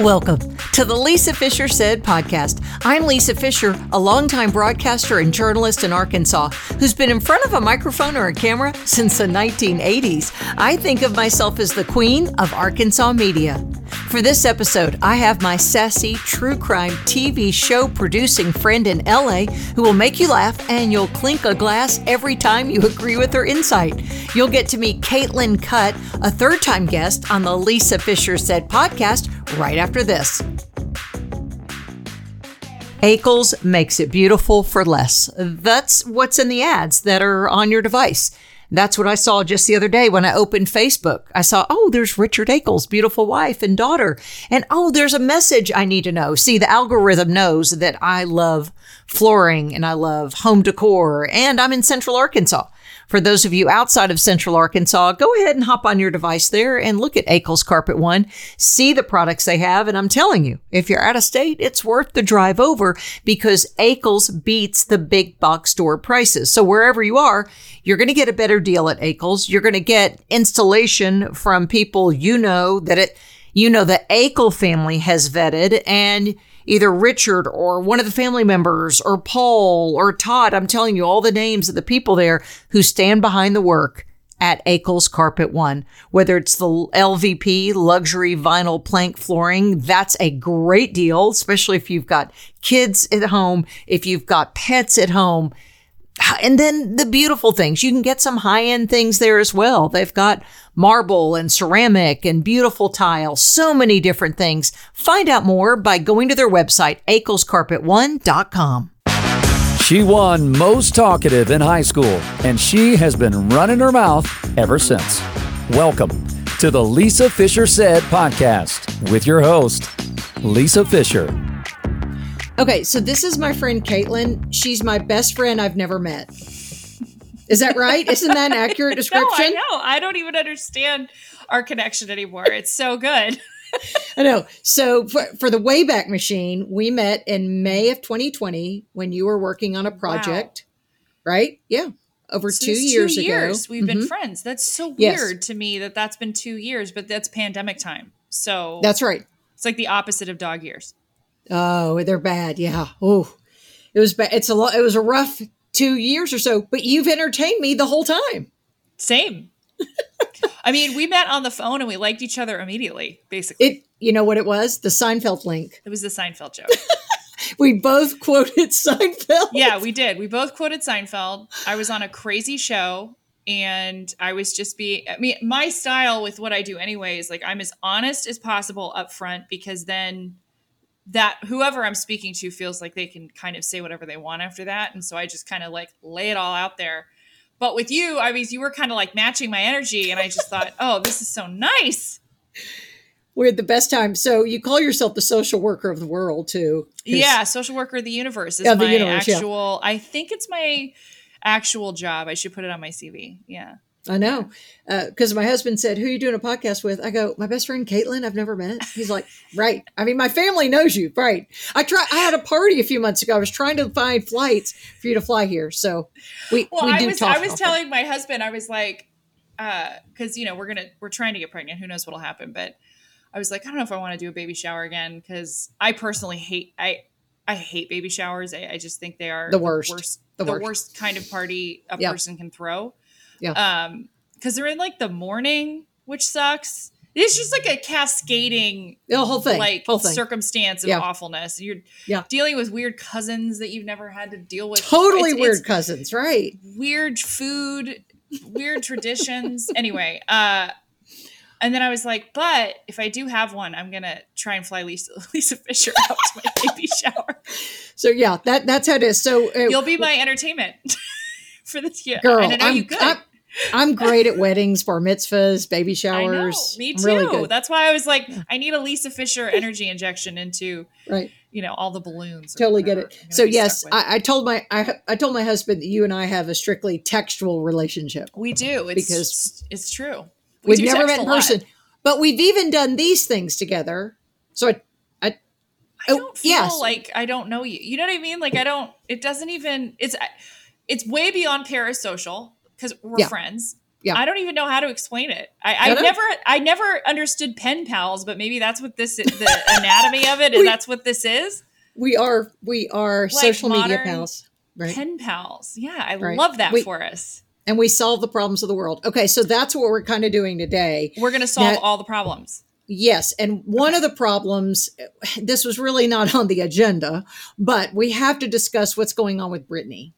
Welcome to the Lisa Fischer Said podcast. I'm Lisa Fischer, a longtime broadcaster and journalist in Arkansas who's been in front of a microphone or a camera since the 1980s. I think of myself as the queen of Arkansas media. For this episode, I have my sassy true crime TV show producing friend in LA who will make you laugh and you'll clink a glass every time you agree with her insight. You'll get to meet Caitlin Cutt, a third time guest on the Lisa Fischer Said podcast, right after this. Akels makes it beautiful for less. That's what's in the ads that are on your device. That's what I saw just the other day when I opened Facebook. I saw, oh, there's Richard Akels, beautiful wife and daughter. And oh, there's a message I need to know. See, the algorithm knows that I love flooring and I love home decor and I'm in Central Arkansas. For those of you outside of Central Arkansas, go ahead and hop on your device there and look at Akels Carpet One, see the products they have. And I'm telling you, if you're out of state, it's worth the drive over because Akels beats the big box store prices. So wherever you are, you're going to get a better deal at Akels. You're going to get installation from people you know that it, you know, the Akel family has vetted and either Richard or one of the family members or Paul or Todd. I'm telling you all the names of the people there who stand behind the work at Akels Carpet One. Whether it's the LVP luxury vinyl plank flooring, that's a great deal, especially if you've got kids at home, if you've got pets at home. And then the beautiful things, you can get some high end things there as well. They've got marble and ceramic and beautiful tile, so many different things. Find out more by going to their website, akelscarpet1.com. She won most talkative in high school, and she has been running her mouth ever since. Welcome to the Lisa Fischer Said podcast with your host, Lisa Fischer. Okay, so this is my friend Caitlin. She's my best friend I've never met. Is that right? Isn't that an accurate description? no, I know. I don't even understand our connection anymore. It's so good. I know. So for, for the Wayback Machine, we met in May of 2020 when you were working on a project, wow. right? Yeah. Over so two years, two years ago. We've mm-hmm. been friends. That's so weird yes. to me that that's been two years, but that's pandemic time. So that's right. It's like the opposite of dog years. Oh, they're bad. Yeah. Oh, it was bad. It's a lot. It was a rough two years or so, but you've entertained me the whole time. Same. I mean, we met on the phone and we liked each other immediately, basically. It, you know what it was? The Seinfeld link. It was the Seinfeld joke. we both quoted Seinfeld. Yeah, we did. We both quoted Seinfeld. I was on a crazy show and I was just being, I mean, my style with what I do anyway is like I'm as honest as possible up front because then that whoever I'm speaking to feels like they can kind of say whatever they want after that. And so I just kind of like lay it all out there. But with you, I mean, you were kind of like matching my energy. And I just thought, oh, this is so nice. We had the best time. So you call yourself the social worker of the world, too. Yeah, social worker of the universe is yeah, my universe, actual, yeah. I think it's my actual job. I should put it on my CV. Yeah. I know, because uh, my husband said, "Who are you doing a podcast with?" I go, "My best friend Caitlin. I've never met." He's like, "Right." I mean, my family knows you, right? I try. I had a party a few months ago. I was trying to find flights for you to fly here, so we well, we I was. I was telling my husband, I was like, because uh, you know we're gonna we're trying to get pregnant. Who knows what'll happen? But I was like, I don't know if I want to do a baby shower again because I personally hate I I hate baby showers. I, I just think they are the worst, the worst, the, the worst. worst kind of party a yep. person can throw. Yeah. Um, because they're in like the morning, which sucks. It's just like a cascading the whole thing, like whole thing. circumstance of yeah. awfulness. You're yeah. dealing with weird cousins that you've never had to deal with. Totally it's, weird it's cousins, right? Weird food, weird traditions. Anyway, uh, and then I was like, but if I do have one, I'm gonna try and fly Lisa, Lisa Fischer out to my baby shower. So yeah, that that's how it is. So uh, you'll be my entertainment for this year. Girl, and I know I'm, you could. I'm, I'm great at weddings, bar mitzvahs, baby showers. me too. Really That's why I was like, I need a Lisa Fischer energy injection into right. You know all the balloons. Totally get it. So yes, I, I, told my I, I told my husband that you and I have a strictly textual relationship. We do it's, because it's true. We have never met in person, but we've even done these things together. So I, I, I oh, don't feel yes. like I don't know you. You know what I mean? Like I don't. It doesn't even. It's it's way beyond parasocial because we're yeah. friends. Yeah. I don't even know how to explain it. I, I never, I never understood pen pals, but maybe that's what this, the anatomy of it, and We- that's what this is. We are we are social media pals. Right. Pen pals. Yeah, I Right. love that We- for us. and we solve the problems of the world. Okay, so that's what we're kind of doing today. We're gonna solve Now- all the problems. Yes, and one of the problems this was really not on the agenda, but we have to discuss what's going on with Britney.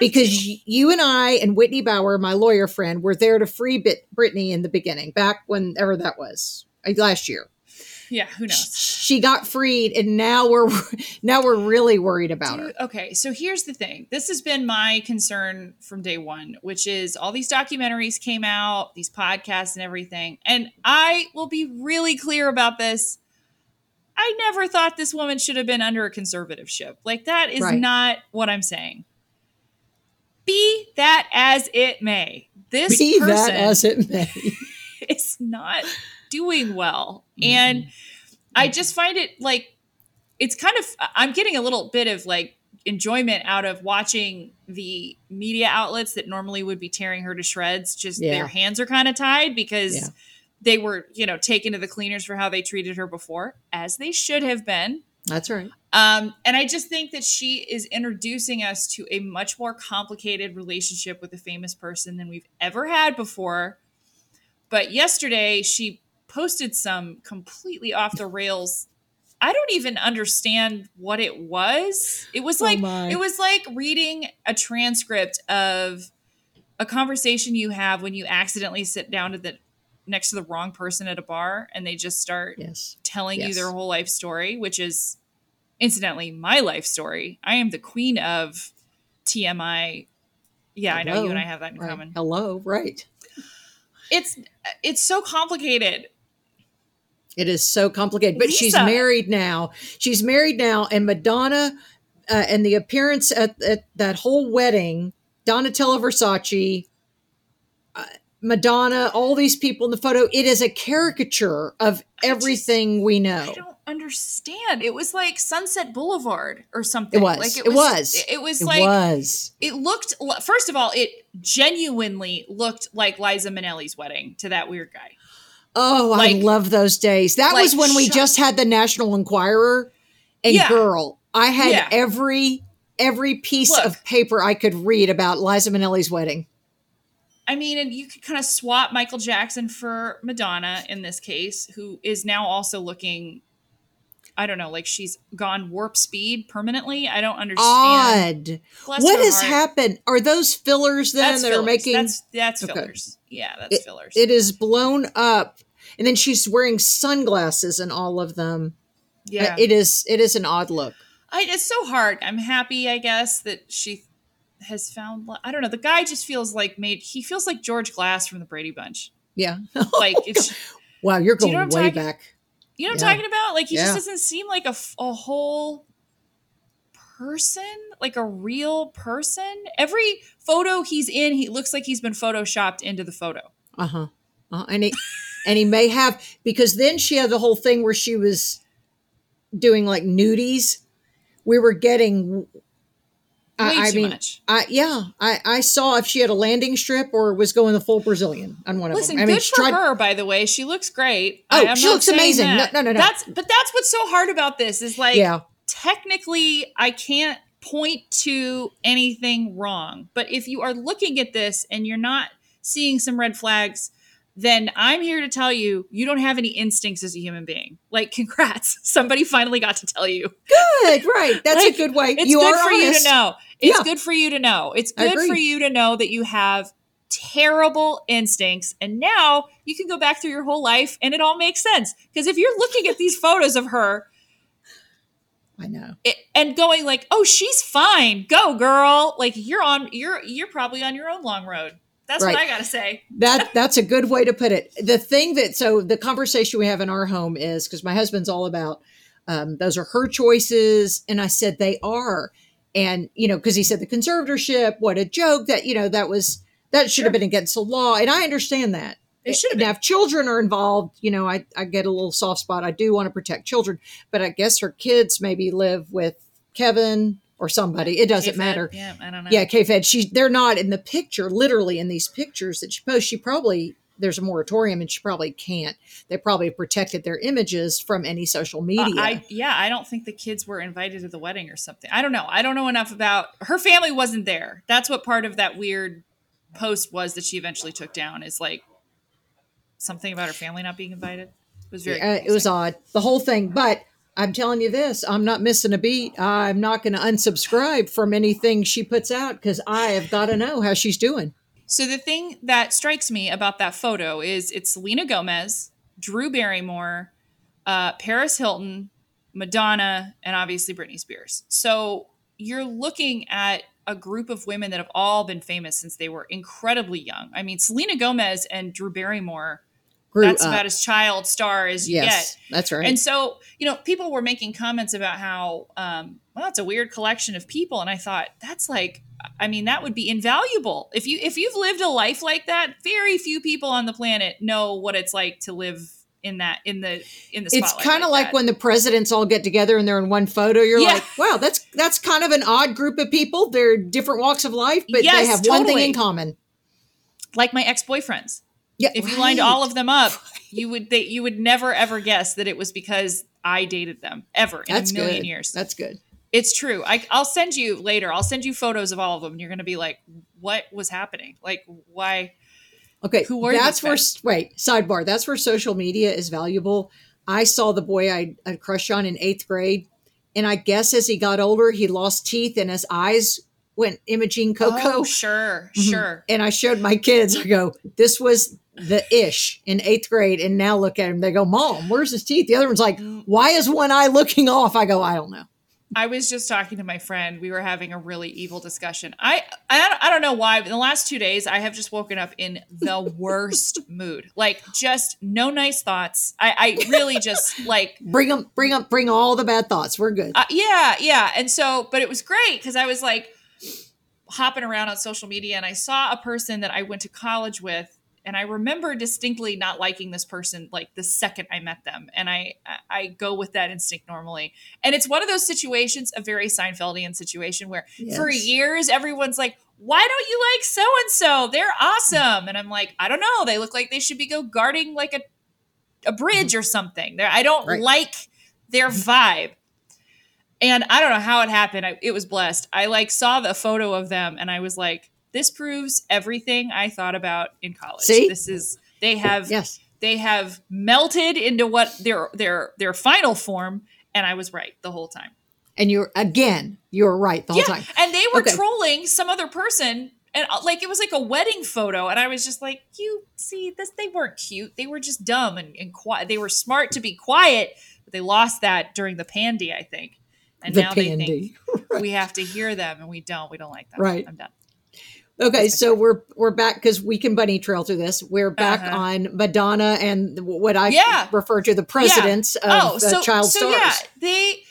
Because to. you and I and Whitney Bauer, my lawyer friend, were there to free Bit- Britney in the beginning, back whenever that was uh, last year. yeah, who knows? She got freed, and now we're now we're really worried about her. Okay, so here's the thing. This has been my concern from day one, which is all these documentaries came out, these podcasts and everything. And I will be really clear about this. I never thought this woman should have been under a conservatorship. Like, that is Right. not what I'm saying. Be that as it may. This Be person that as it may. is not doing well. Mm-hmm. And I just find it like it's kind of I'm getting a little bit of like enjoyment out of watching the media outlets that normally would be tearing her to shreds just Yeah. their hands are kind of tied because Yeah. they were, you know, taken to the cleaners for how they treated her before, as they should have been. That's right. Um, and I just think that she is introducing us to a much more complicated relationship with a famous person than we've ever had before. But yesterday, she posted some completely off the rails. I don't even understand what it was. It was Oh like my. it was like reading a transcript of a conversation you have when you accidentally sit down to the next to the wrong person at a bar and they just start Yes. telling you their whole life story, which is incidentally my life story. I am the queen of TMI. Yeah, I know you and I have that in Right. common. Hello. Right. It's it's so complicated. It is so complicated, but she's married now. She's married now, and Madonna uh, and the appearance at, at that whole wedding, Donatella Versace, Madonna, all these people in the photo. It is a caricature of everything we know. I don't understand. It was like Sunset Boulevard or something. It was. Like It was. It was It like was. it looked. First of all, it genuinely looked like Liza Minnelli's wedding to that weird guy. Oh, I love those days. That was when we just had the National Enquirer, and Yeah. girl, I had Yeah. every every piece Look. of paper I could read about Liza Minnelli's wedding. I mean, and you could kind of swap Michael Jackson for Madonna in this case, who is now also looking, I don't know, like she's gone warp speed permanently. I don't understand. Odd. What has heart. happened? Are those fillers then That's that fillers. are making that's that's Okay. fillers. Yeah, that's fillers. it is blown up? And then she's wearing sunglasses in all of them. yeah, It is it is an odd look. I, it's so hard. I'm happy, I guess, that she has found. I don't know. The guy just feels like made. He feels like George Glass from the Brady Bunch. Yeah. Like it's. wow, you're Do you going know way talking- back. You know what Yeah. I'm talking about? Like he Yeah. just doesn't seem like a, a whole person, like a real person. Every photo he's in, he looks like he's been photoshopped into the photo. Uh-huh. uh And he and he may have because then she had the whole thing where she was doing like nudies. We were getting Way I too mean, much. I yeah, I, I saw if she had a landing strip or was going the full Brazilian on one of them. I mean, good for tried- her, by the way. She looks great. Oh, she looks amazing. No, no, no, no. That's but that's what's so hard about this is like Yeah, technically I can't point to anything wrong. But if you are looking at this and you're not seeing some red flags, then I'm here to tell you you don't have any instincts as a human being. Like, congrats. Somebody finally got to tell you. good, right. That's Like, a good way. It's you good are for you to know. It's Yeah. good for you to know. It's good for you to know that you have terrible instincts. And now you can go back through your whole life and it all makes sense. Because if you're looking at these photos of her I know. it, and going like, "Oh, she's fine. Go, girl." Like you're on you're you're probably on your own long road. That's Right. what I got to say. That that's a good way to put it. The thing that so the conversation we have in our home is because my husband's all about um, those are her choices, and I said they are, and you know because he said the conservatorship, what a joke that you know that was that should have been against the law, and I understand that. It should have Now, if children are involved, you know, I, I get a little soft spot. I do want to protect children, but I guess her kids maybe live with Kevin or somebody. It doesn't K-Fed? matter. Yeah, I don't know. Yeah, K-Fed. She they're not in the picture. Literally in these pictures that she posts, she probably there's a moratorium and she probably can't. They probably protected their images from any social Uh, media. I yeah, I don't think the kids were invited to the wedding or something. I don't know. I don't know enough about her family wasn't there. That's what part of that weird post was that she eventually took down is like something about her family not being invited. It was very Uh, it was odd, the whole thing. But I'm telling you this, I'm not missing a beat. I'm not going to unsubscribe from anything she puts out because I have got to know how she's doing. So the thing that strikes me about that photo is it's Selena Gomez, Drew Barrymore, uh, Paris Hilton, Madonna, and obviously Britney Spears. So you're looking at a group of women that have all been famous since they were incredibly young. I mean, Selena Gomez and Drew Barrymore, Grew that's up. about as child star as you yes, get. that's right. And so, you know, people were making comments about how, um, well, it's a weird collection of people, and I thought that's like, I mean, that would be invaluable if you if you've lived a life like that. Very few people on the planet know what it's like to live in that in the in the. it's kind of like that. when the presidents all get together and they're in one photo. You're Yeah. like, wow, that's that's kind of an odd group of people. They're different walks of life, but they Yes, have one thing in common. like my ex boyfriends. Yeah, If you lined all of them up, you would they, you would never ever guess that it was because I dated them ever in that's a million good. years. That's good. It's true. I, I'll send you later. I'll send you photos of all of them. And you're going to be like, what was happening? Like, why? Okay, Who were that's where wait sidebar. That's where social media is valuable. I saw the boy I I crushed on in eighth grade, and I guess as he got older, he lost teeth and his eyes went imaging Coco. Oh, sure, Mhm. sure. And I showed my kids. I go, this was the ish in eighth grade, and now look at him. They go, Mom, where's his teeth? The other one's like. Why is one eye looking off? I go, I don't know. I was just talking to my friend. We were having a really evil discussion. I I don't, I don't know why, but in the last two days, I have just woken up in the worst mood. Like, just no nice thoughts. I, I really just like Bring them, bring them, bring all the bad thoughts. We're good. Uh, yeah, yeah. And so, but it was great because I was like hopping around on social media and I saw a person that I went to college with. And I remember distinctly not liking this person like the second I met them. And I I go with that instinct normally. And it's one of those situations, a very Seinfeldian situation where for years everyone's like, why don't you like so and so? They're awesome. And I'm like, I don't know. They look like they should be go guarding like a a bridge mm-hmm. or something. They're, I don't Right. like their vibe. And I don't know how it happened. I, it was blessed. I like saw the photo of them and I was like, this proves everything I thought about in college. See? This is they have Yes. they have melted into what their their their final form and I was right the whole time. And you're, again, you're right the whole time. And they were Okay. trolling some other person and uh, like it was like a wedding photo and I was just like, you see this they weren't cute. They were just dumb and, and quiet. They were smart to be quiet, but they lost that during the pandy, I think. And The now they pandy. think we have to hear them and we don't. We don't like them. Right. I'm done. Okay, so we're we're back because we can bunny trail through this. We're back Uh-huh. on Madonna and what I Yeah. refer to the presidents of oh, the so, child so stars. yeah, they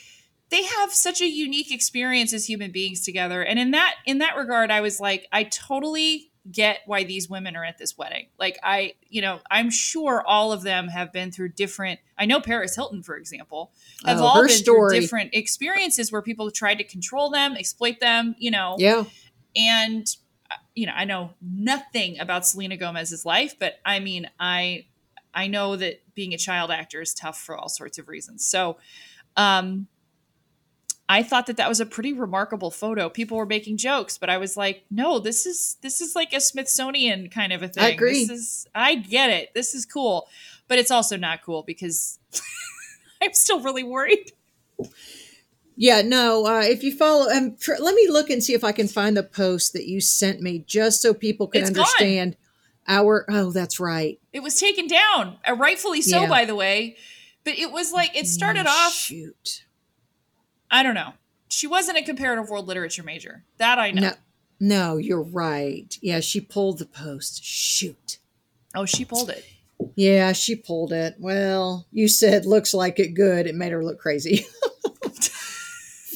they have such a unique experience as human beings together. And in that in that regard, I was like, I totally get why these women are at this wedding. Like I, you know, I'm sure all of them have been through different I know Paris Hilton, for example, have Oh, all been story. through different experiences where people tried to control them, exploit them, you know. Yeah, and you know i know nothing about selena gomez's life but i mean i i know that being a child actor is tough for all sorts of reasons. So um i thought that that was a pretty remarkable photo. People were making jokes but i was like no this is this is like a smithsonian kind of a thing. I agree. this is i get it. This is cool but it's also not cool because i'm still really worried yeah. No, uh, if you follow, um, tr- let me look and see if I can find the post that you sent me, just so people can It's gone. understand our. Oh, that's right. it was taken down uh, rightfully so Yeah. by the way but it was like it started Mm, off Shoot. I don't know. She wasn't a comparative world literature major. That I know. No, no, you're right. Yeah, she pulled the post. Shoot. Oh, she pulled it. Yeah, she pulled it. Well, you said looks like it good. It made her look crazy.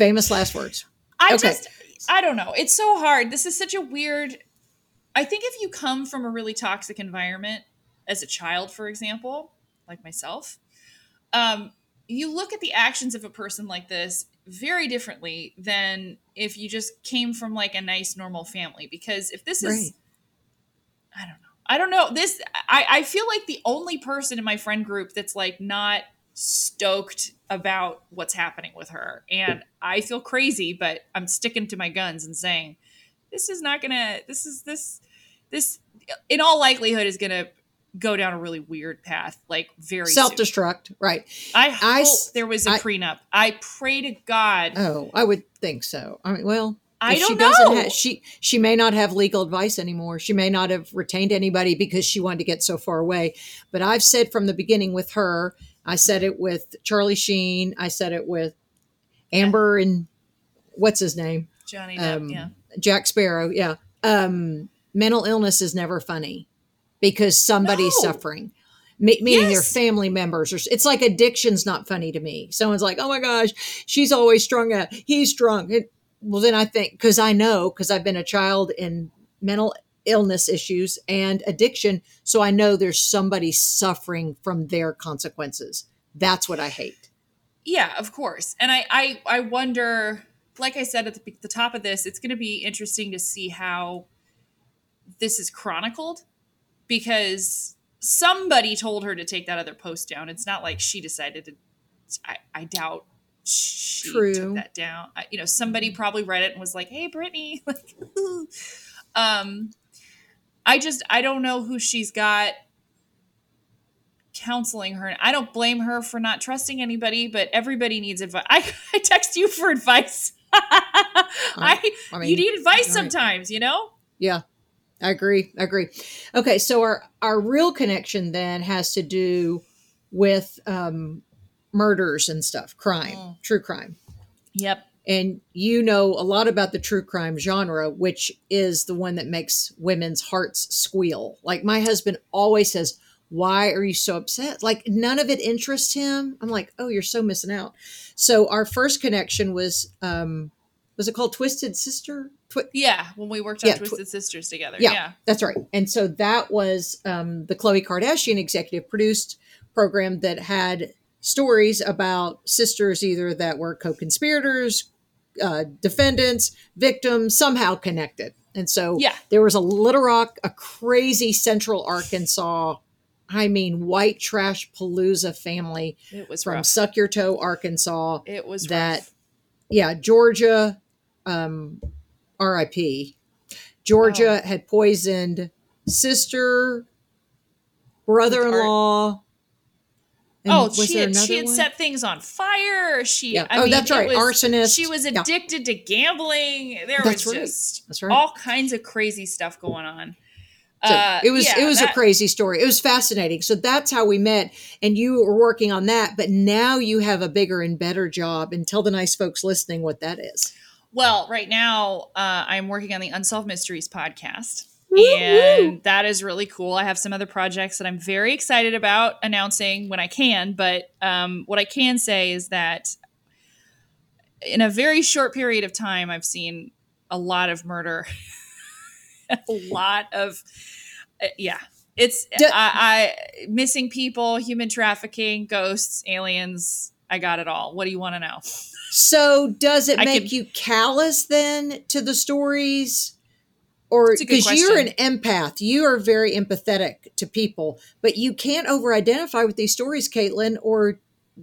Famous last words. I Okay. just, I don't know. It's so hard. This is such a weird. I think if you come from a really toxic environment as a child, for example, like myself, um, you look at the actions of a person like this very differently than if you just came from like a nice normal family because if this is i don't know i don't know this i i feel like the only person in my friend group that's like not stoked about what's happening with her and i feel crazy but i'm sticking to my guns and saying this is not gonna this is this this in all likelihood is gonna go down a really weird path like very. Self destruct. Right. I hope I there was a I- prenup. I pray to God. Oh, I would think so. I mean, well, I don't she doesn't know. ha- she she may not have legal advice anymore. She may not have retained anybody because she wanted to get so far away. But I've said from the beginning with her, I said it with Charlie Sheen, I said it with Amber and what's his name? Johnny Depp. um, yeah. Jack Sparrow. Yeah. Um, mental illness is never funny because somebody's No. suffering. Me- meaning their family members, or it's like addiction's not funny to me. Someone's like, "Oh my gosh, she's always strung out. He's drunk." It, well, then I think because I know because I've been a child in mental illness issues and addiction, so I know there's somebody suffering from their consequences. That's what I hate. Yeah, of course. And I, I, I wonder, like I said at the, the top of this, it's going to be interesting to see how this is chronicled because somebody told her to take that other post down. It's not like she decided to. I, I doubt she True. took that down. I, you know, somebody probably read it and was like, "Hey, Britney," like, um, I just I don't know who she's got counseling her. I don't blame her for not trusting anybody, but everybody needs advice. I, I text you for advice. I, I mean, you need advice right. sometimes, you know? Yeah, I agree. I agree. Okay, so our our real connection then has to do with um, murders and stuff, crime, Mm. true crime, Yep. And you know a lot about the true crime genre, which is the one that makes women's hearts squeal. Like my husband always says. Why are you so upset? Like none of it interests him. I'm like, oh, you're so missing out. So our first connection was, um, was it called Twisted Sister? Twi- Yeah. When we worked on Yeah, tw- Twisted Sisters together. Yeah. Yeah. That's right. And so that was um, the Khloe Kardashian executive produced program that had stories about sisters either that were co-conspirators, uh, defendants, victims, somehow connected. And so Yeah. there was a Little Rock, a crazy Central Arkansas, I mean, white trash palooza family It was from rough. Suck Your Toe, Arkansas. It was that rough. yeah georgia um rip georgia Oh. had poisoned sister brother-in-law and Oh, she had, she had one? set things on fire. She, Yeah. I Oh, mean, that's right. was- Arsonist. She was Yeah. addicted to gambling. There That's was right. just that's right all kinds of crazy stuff going on. So Uh, it was yeah, it was that- a crazy story. It was fascinating. So that's how we met, and you were working on that. But now you have a bigger and better job. And tell the nice folks listening what that is. Well, right now uh, I'm working on the Unsolved Mysteries podcast. And that is really cool. I have some other projects that I'm very excited about announcing when I can. But um, what I can say is that in a very short period of time, I've seen a lot of murder, a lot of, uh, yeah. It's D- I, I missing people, human trafficking, ghosts, aliens. I got it all. What do you want to know? So does it I make can- you callous then to the stories? Or It's a good because you're an empath, you are very empathetic to people, but you can't over identify with these stories, Caitlin, or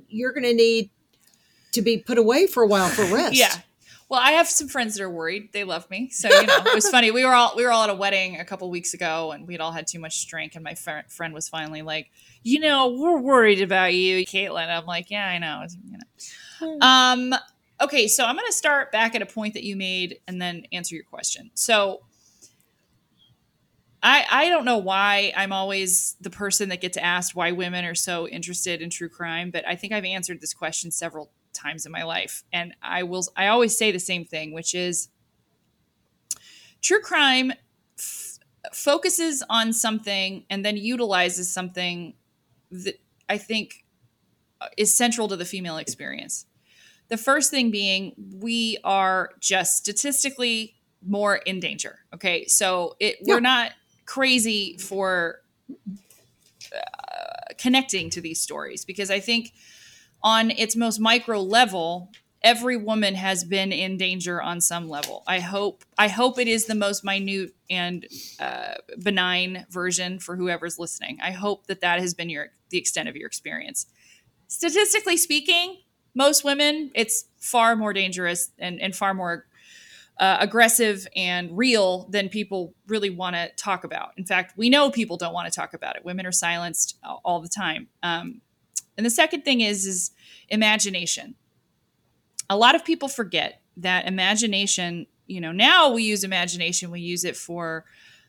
you're going to need to be put away for a while for rest. Yeah. Well, I have some friends that are worried. They love me, so you know it was funny. We were all we were all at a wedding a couple weeks ago, and we'd all had too much drink. And my fr- friend was finally like, "You know, we're worried about you, Caitlin." I'm like, "Yeah, I know." It's, you know. Um. Okay, so I'm going to start back at a point that you made, and then answer your question. So. I, I don't know why I'm always the person that gets asked why women are so interested in true crime, but I think I've answered this question several times in my life. And I will I always say the same thing, which is true crime f- focuses on something and then utilizes something that I think uh, is central to the female experience. The first thing being we are just statistically more in danger. Okay? So it Yeah. we're not crazy for uh, connecting to these stories because I think on its most micro level, every woman has been in danger on some level. I hope I hope it is the most minute and uh, benign version for whoever's listening. I hope that that has been your the extent of your experience. Statistically speaking, most women, it's far more dangerous and, and far more uh, aggressive and real than people really want to talk about. In fact, we know people don't want to talk about it. Women are silenced all, the time. Um, and the second thing is is imagination a lot of people forget that imagination, you know, now we use imagination, we use it for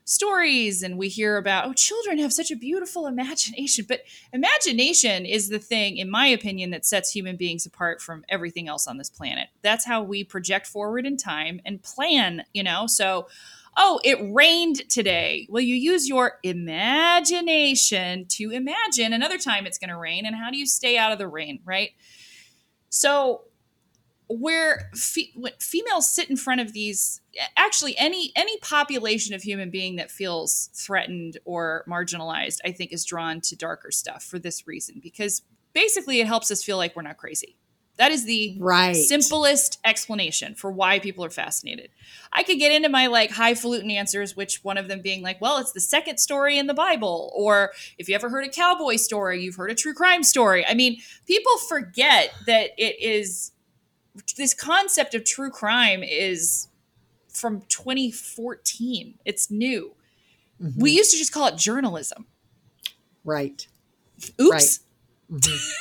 stories and we hear about, oh, children have such a beautiful imagination. But imagination is the thing, in my opinion, that sets human beings apart from everything else on this planet. That's how we project forward in time and plan, you know? So, oh, it rained today. Well, you use your imagination to imagine another time it's going to rain. And how do you stay out of the rain, right? So, where fe- females sit in front of these actually any any population of human being that feels threatened or marginalized i think is drawn to darker stuff for this reason because basically it helps us feel like we're not crazy that is the right. simplest explanation for why people are fascinated. I could get into my like highfalutin answers, which one of them being like, well, it's the second story in the Bible. Or if you ever heard a cowboy story, you've heard a true crime story. I mean, people forget that it is this concept of true crime is from 2014. It's new. Mm-hmm. We used to just call it journalism. Right. Oops. Right. Mm-hmm.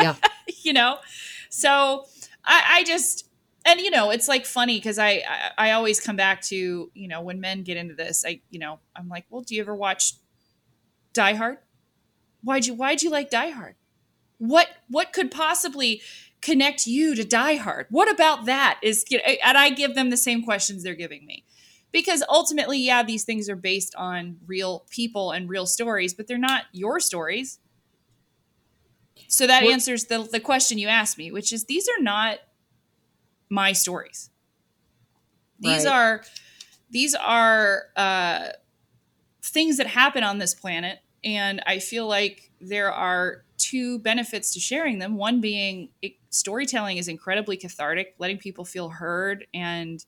Yeah. you know, so I, I, just, and you know, it's like funny because I, I, I always come back to you know when men get into this, I you know I'm like, well, do you ever watch Die Hard? Why'd you Why'd you like Die Hard? What What could possibly connect you to Die Hard? What about that is and I give them the same questions they're giving me. Because ultimately, yeah, these things are based on real people and real stories, but they're not your stories. So that answers the, the question you asked me, which is these are not my stories. These right. are these are uh, things that happen on this planet, and I feel like there are two benefits to sharing them. One being it, storytelling is incredibly cathartic, letting people feel heard and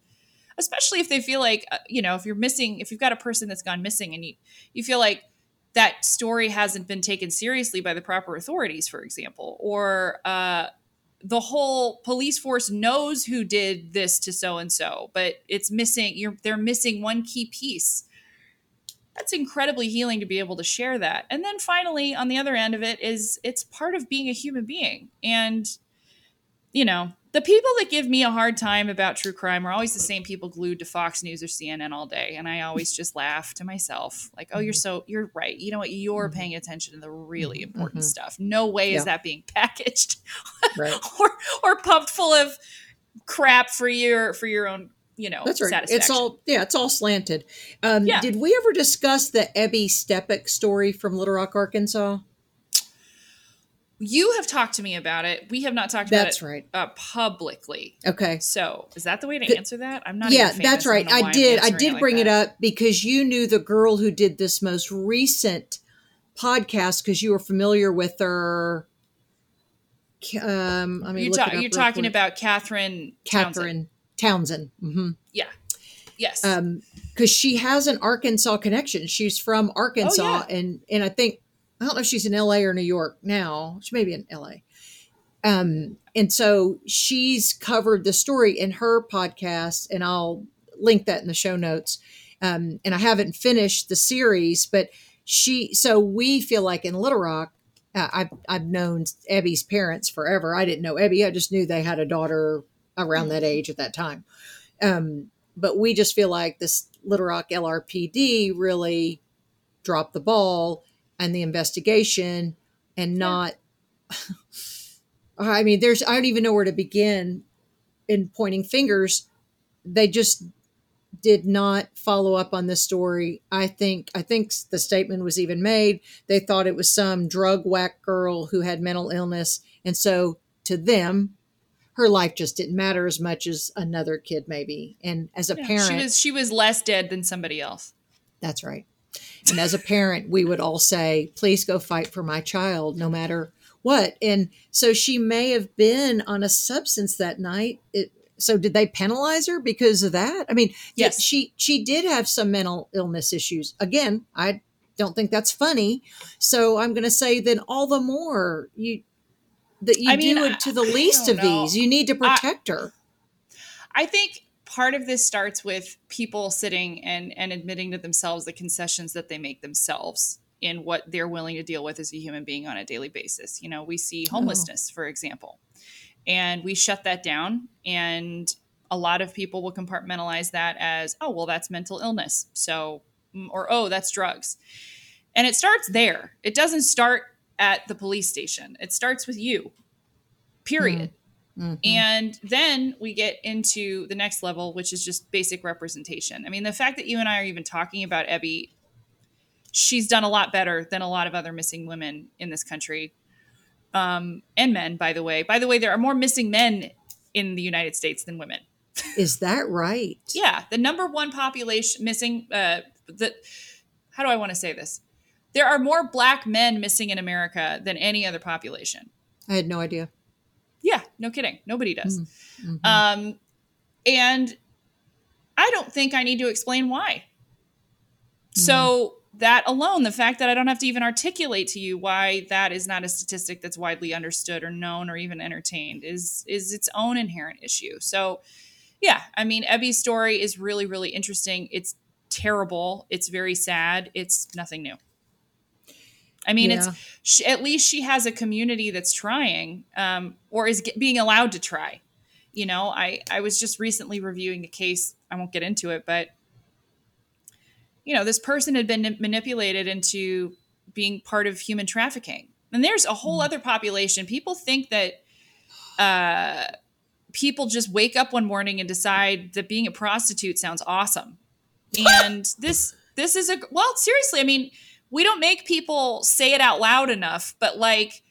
especially if they feel like uh, you know if you're missing if you've got a person that's gone missing and you you feel like that story hasn't been taken seriously by the proper authorities for example or uh, the whole police force knows who did this to so and so but it's missing you're they're missing one key piece that's incredibly healing to be able to share that. And then finally, on the other end of it is it's part of being a human being. And, you know, the people that give me a hard time about true crime are always the same people glued to Fox News or CNN all day. And I always just laugh to myself, like, oh, you're mm-hmm. so, you're right. You know what? You're mm-hmm. paying attention to the really mm-hmm. important mm-hmm. stuff. No way yeah. is that being packaged right. or, or pumped full of crap for your, for your own you know, that's right. It's all yeah, it's all slanted. Um, yeah. Did we ever discuss the Ebby Steppach story from Little Rock, Arkansas? You have talked to me about it. We have not talked about that's it right. Uh, publicly. Okay. So is that the way to answer that? I'm not. Yeah, that's right. I did. I did bring it, like it up because you knew the girl who did this most recent podcast because you were familiar with her. Um, I mean, you you're talking quick. about Catherine. Catherine. Townsend. Townsend. Mm-hmm. Yeah. Yes. Um, because she has an Arkansas connection. She's from Arkansas, oh, yeah. and and I think I don't know if she's in L.A. or New York now. She may be in L.A. Um, and so she's covered the story in her podcast, and I'll link that in the show notes. Um, and I haven't finished the series, but she. So we feel like in Little Rock, uh, I've I've known Ebby's parents forever. I didn't know Ebby. I just knew they had a daughter around that age at that time. Um, but we just feel like this Little Rock LRPD really dropped the ball and the investigation and not. I mean, there's, I don't even know where to begin in pointing fingers. They just did not follow up on this story. I think I think the statement was even made. They thought it was some drug whack girl who had mental illness, and so to them, her life just didn't matter as much as another kid maybe and as a yeah, parent she was she was less dead than somebody else that's right and as a parent we would all say please go fight for my child no matter what? And so she may have been on a substance that night. It, so did they penalize her because of that? I mean, Yes. she she did have some mental illness issues. Again, I don't think that's funny. So I'm going to say then all the more you that you I mean, do it to the I least of know. these. You need to protect her. I think part of this starts with people sitting and and admitting to themselves the concessions that they make themselves in what they're willing to deal with as a human being on a daily basis. You know, we see homelessness, for example, and we shut that down and a lot of people will compartmentalize that as, oh, well, that's mental illness. So, mm, or oh, that's drugs. And it starts there. It doesn't start at the police station. It starts with you. Period. Mhm. And then we get into the next level, which is just basic representation. I mean, the fact that you and I are even talking about Ebby, she's done a lot better than a lot of other missing women in this country. Um, and men, by the way. By the way, there are more missing men in the United States than women. Is that right? Yeah, the number one population missing. Uh, the how do I want to say this? There are more black men missing in America than any other population. I had no idea. Yeah, no kidding. Nobody does. Mhm. Um, and I don't think I need to explain why. So that alone, the fact that I don't have to even articulate to you why that is not a statistic that's widely understood or known or even entertained is is its own inherent issue. So yeah, I mean, Ebby's story is really, really interesting. It's terrible. It's very sad. It's nothing new. I mean, Yeah. it's she, at least she has a community that's trying, um, or is get, being allowed to try. You know, I I was just recently reviewing a case. I won't get into it, but you know, this person had been manipulated into being part of human trafficking, and there's a whole other population. People think that uh, people just wake up one morning and decide that being a prostitute sounds awesome, and this this is a well, seriously. I mean, we don't make people say it out loud enough, but like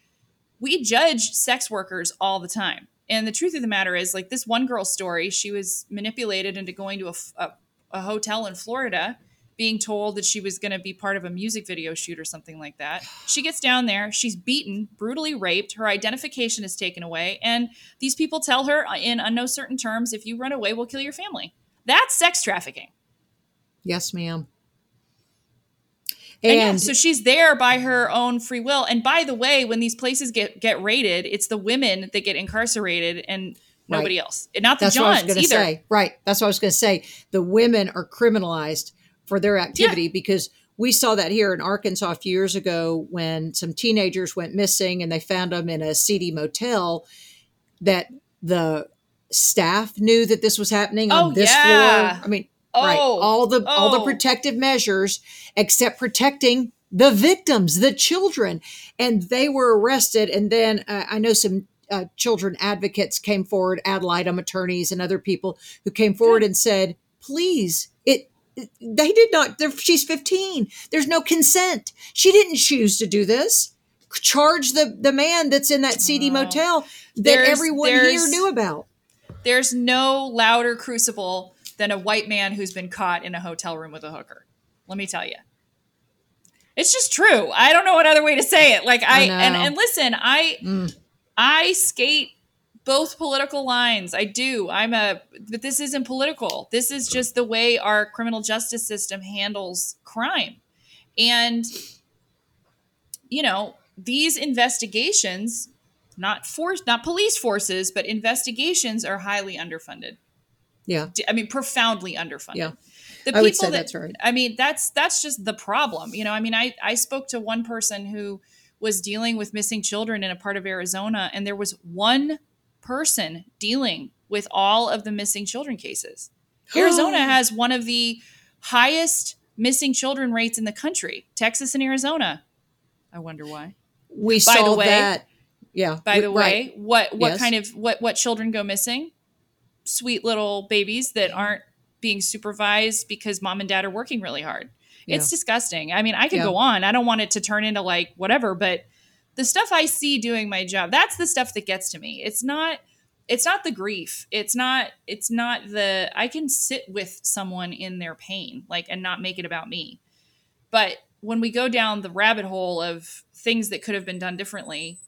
we judge sex workers all the time. And the truth of the matter is, like this one girl's story, she was manipulated into going to a a hotel in Florida, being told that she was going to be part of a music video shoot or something like that. She gets down there, she's beaten, brutally raped, her identification is taken away, and these people tell her uh, in uh, no certain terms, if you run away, we'll kill your family. That's sex trafficking. Yes, ma'am. And, And, yeah, so she's there by her own free will. And by the way, when these places get get raided, it's the women that get incarcerated and nobody else. And not the that's what I was Johns either. say. Right. That's what I was going to say. The women are criminalized for their activity because we saw that here in Arkansas a few years ago when some teenagers went missing and they found them in a seedy motel that the staff knew that this was happening Oh, on this yeah. floor. I mean, right. Oh, All the all the oh. protective measures except protecting the victims, the children, and they were arrested. And then uh, I know some uh, children advocates came forward, ad litem attorneys and other people who came forward and said, "Please, it." They did not. She's 15. There's no consent. She didn't choose to do this. Charge the the man that's in that seedy Oh. motel that There's- everyone here knew about. There's no louder crucible than a white man who's been caught in a hotel room with a hooker. Let me tell you. It's just true. I don't know what other way to say it. Like I, I and and listen, I Mm. I skate both political lines. I do. I'm a but this isn't political. This is just the way our criminal justice system handles crime. And you know, these investigations, not force not police forces, but investigations are highly underfunded. Yeah. I mean profoundly underfunded. Yeah. The I would say that's right. I mean, that's that's just the problem. You know, I mean, I I spoke to one person who was dealing with missing children in a part of Arizona, and there was one person dealing with all of the missing children cases. Arizona has one of the highest missing children rates in the country. Texas and Arizona. I wonder why. We By saw the way- that. Yeah. By the right. way, what what Yes. kind of what what children go missing? Sweet little babies that aren't being supervised because mom and dad are working really hard. It's disgusting. I mean, I could Yeah. go on. I don't want it to turn into like whatever, but the stuff I see doing my job, that's the stuff that gets to me. It's not it's not the grief. It's not it's not the I can sit with someone in their pain like and not make it about me. But when we go down the rabbit hole of things that could have been done differently,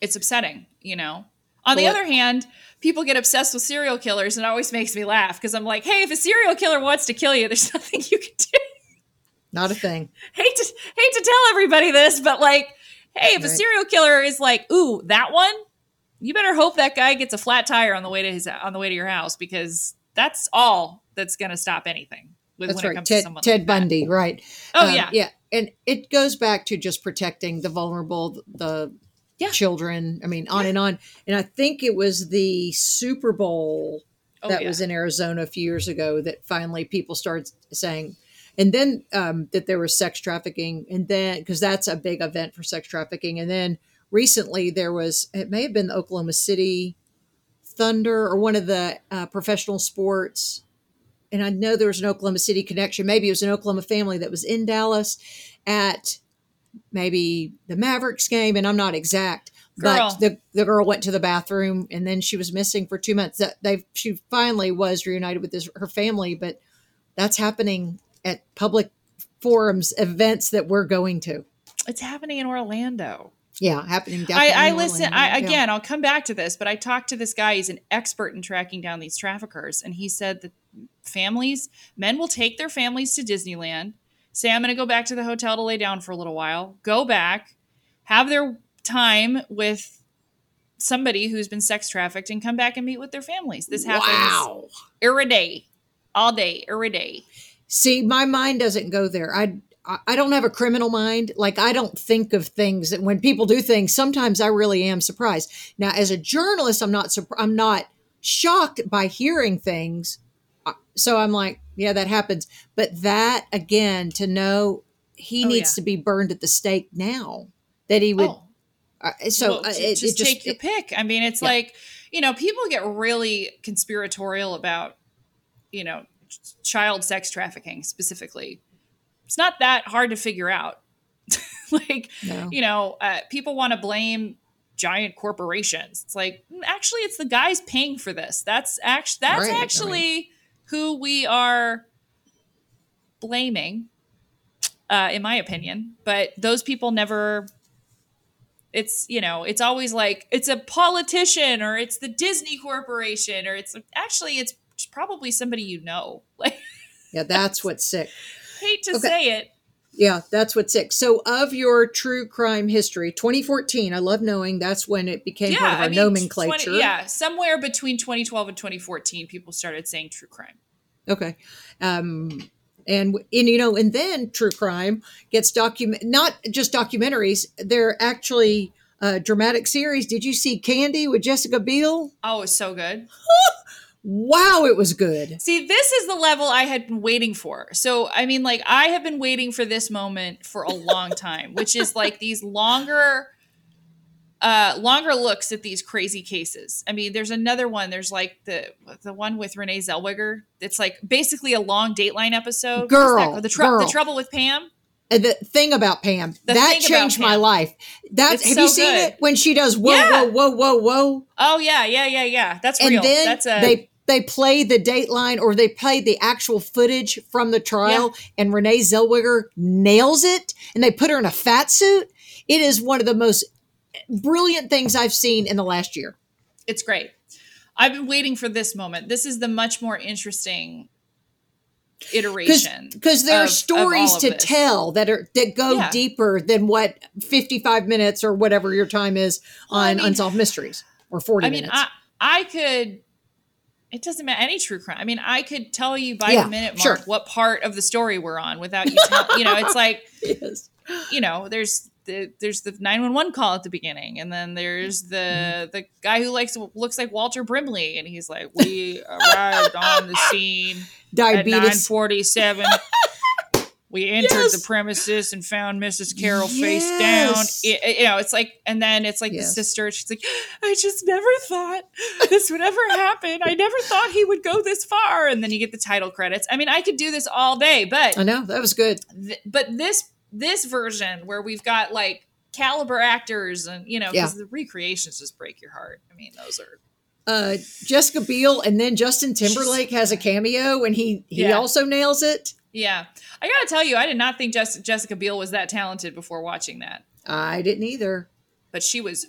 it's upsetting, you know. On the other hand, people get obsessed with serial killers, and it always makes me laugh because I'm like, hey, if a serial killer wants to kill you, there's nothing you can do. Not a thing. hate to hate to tell everybody this, but like, hey, if a serial killer is like, ooh, that one, you better hope that guy gets a flat tire on the way to his on the way to your house because that's all that's going to stop anything with That's when it right. comes to Ted, someone Ted like that. Bundy, right. Oh Um, yeah. Yeah. And it goes back to just protecting the vulnerable, the Yeah. children. I mean, on and on. And I think it was the Super Bowl Oh, that yeah. was in Arizona a few years ago that finally people started saying, and then um, that there was sex trafficking, and then because that's a big event for sex trafficking, and then recently there was it may have been the Oklahoma City Thunder or one of the uh, professional sports, and I know there was an Oklahoma City connection. Maybe it was an Oklahoma family that was in Dallas at maybe the Mavericks game, and I'm not exact. Girl. But the, the girl went to the bathroom and then she was missing for two months. That they she finally was reunited with this, her family, but that's happening at public forums, events that we're going to. it's happening in Orlando. Yeah, happening. I, definitely I listen. I Yeah. again, I'll come back to this, but I talked to this guy. He's an expert in tracking down these traffickers, and he said that families, men will take their families to Disneyland, say, "I'm going to go back to the hotel to lay down for a little while," go back, have their time with somebody who's been sex trafficked, and come back and meet with their families. This happens Wow. every day, all day, every day. See, my mind doesn't go there. I I- I don't have a criminal mind. Like I don't think of things that when people do things, sometimes I really am surprised. Now, as a journalist, I'm not surp- I'm not shocked by hearing things. Uh, So I'm like, yeah, that happens. But that again, to know he Oh, needs yeah. to be burned at the stake now. That he would. oh, uh, so Well, uh, it, just it just take your pick. I mean, it's Yeah. like you know, people get really conspiratorial about you know child sex trafficking specifically. It's not that hard to figure out. like No. you know, uh, people want to blame giant corporations. It's like mm, actually, it's the guys paying for this. That's actually that's Right, actually who we are blaming, uh, in my opinion. But those people never it's you know it's always like it's a politician or it's the disney corporation or it's actually it's probably somebody you know like yeah, that's what's sick. hate to Okay. say it Yeah, that's what's sick. So, of your true crime history, 2014, I love knowing that's when it became yeah part of our I mean, nomenclature. 20 yeah somewhere between 2012 and 2014 people started saying true crime Okay. Um, and, and you know, and then true crime gets document not just documentaries. They're actually uh, dramatic series. Did you see Candy with Jessica Biel? oh it's so good Wow, it was good. see this is the level i had been waiting for so i mean like i have been waiting for this moment for a long time which is like these longer uh longer looks at these crazy cases. I mean there's another one. There's like the the one with renee zellweger. It's like basically a long dateline episode. Girl, the, tr- the trouble with pam? And the thing about Pam. The that changed my life. That It's have so you seen good. it when she does whoa Yeah. whoa whoa whoa whoa? oh yeah yeah yeah yeah. That's and real. then that's a they they play the dateline or they play the actual footage from the trial and renee zellweger nails it and they put her in a fat suit. It is one of the most brilliant things i've seen in the last year it's great i've been waiting for this moment this is the much more interesting iteration because there of- are stories to this. tell that are that go Yeah. deeper than what 55 minutes or whatever your time is Well, I on mean- unsolved mysteries or 40 I mean, minutes I I could. It doesn't matter any true crime. I mean, I could tell you by Yeah, the minute sure. mark what part of the story we're on without you. Tell, you know, it's like yes. you know, there's the there's the nine one one call at the beginning, and then there's the Mm-hmm. the guy who likes looks like Walter Brimley, and he's like, we arrived on the scene at diabetes forty seven. We entered Yes. the premises and found Mrs. Carroll face down. It- you know, it's like, and then it's like the sister. She's like, I just never thought this would ever happen. I never thought he would go this far. And then you get the title credits. I mean, I could do this all day, but i know that was good th- but this this version where we've got like caliber actors and you know because the recreations just break your heart. I mean, those are uh jessica biel and then justin timberlake has a cameo and he he Yeah. also nails it yeah. I gotta tell you, I did not think Jess- Jessica Biel was that talented before watching that. i didn't either but she was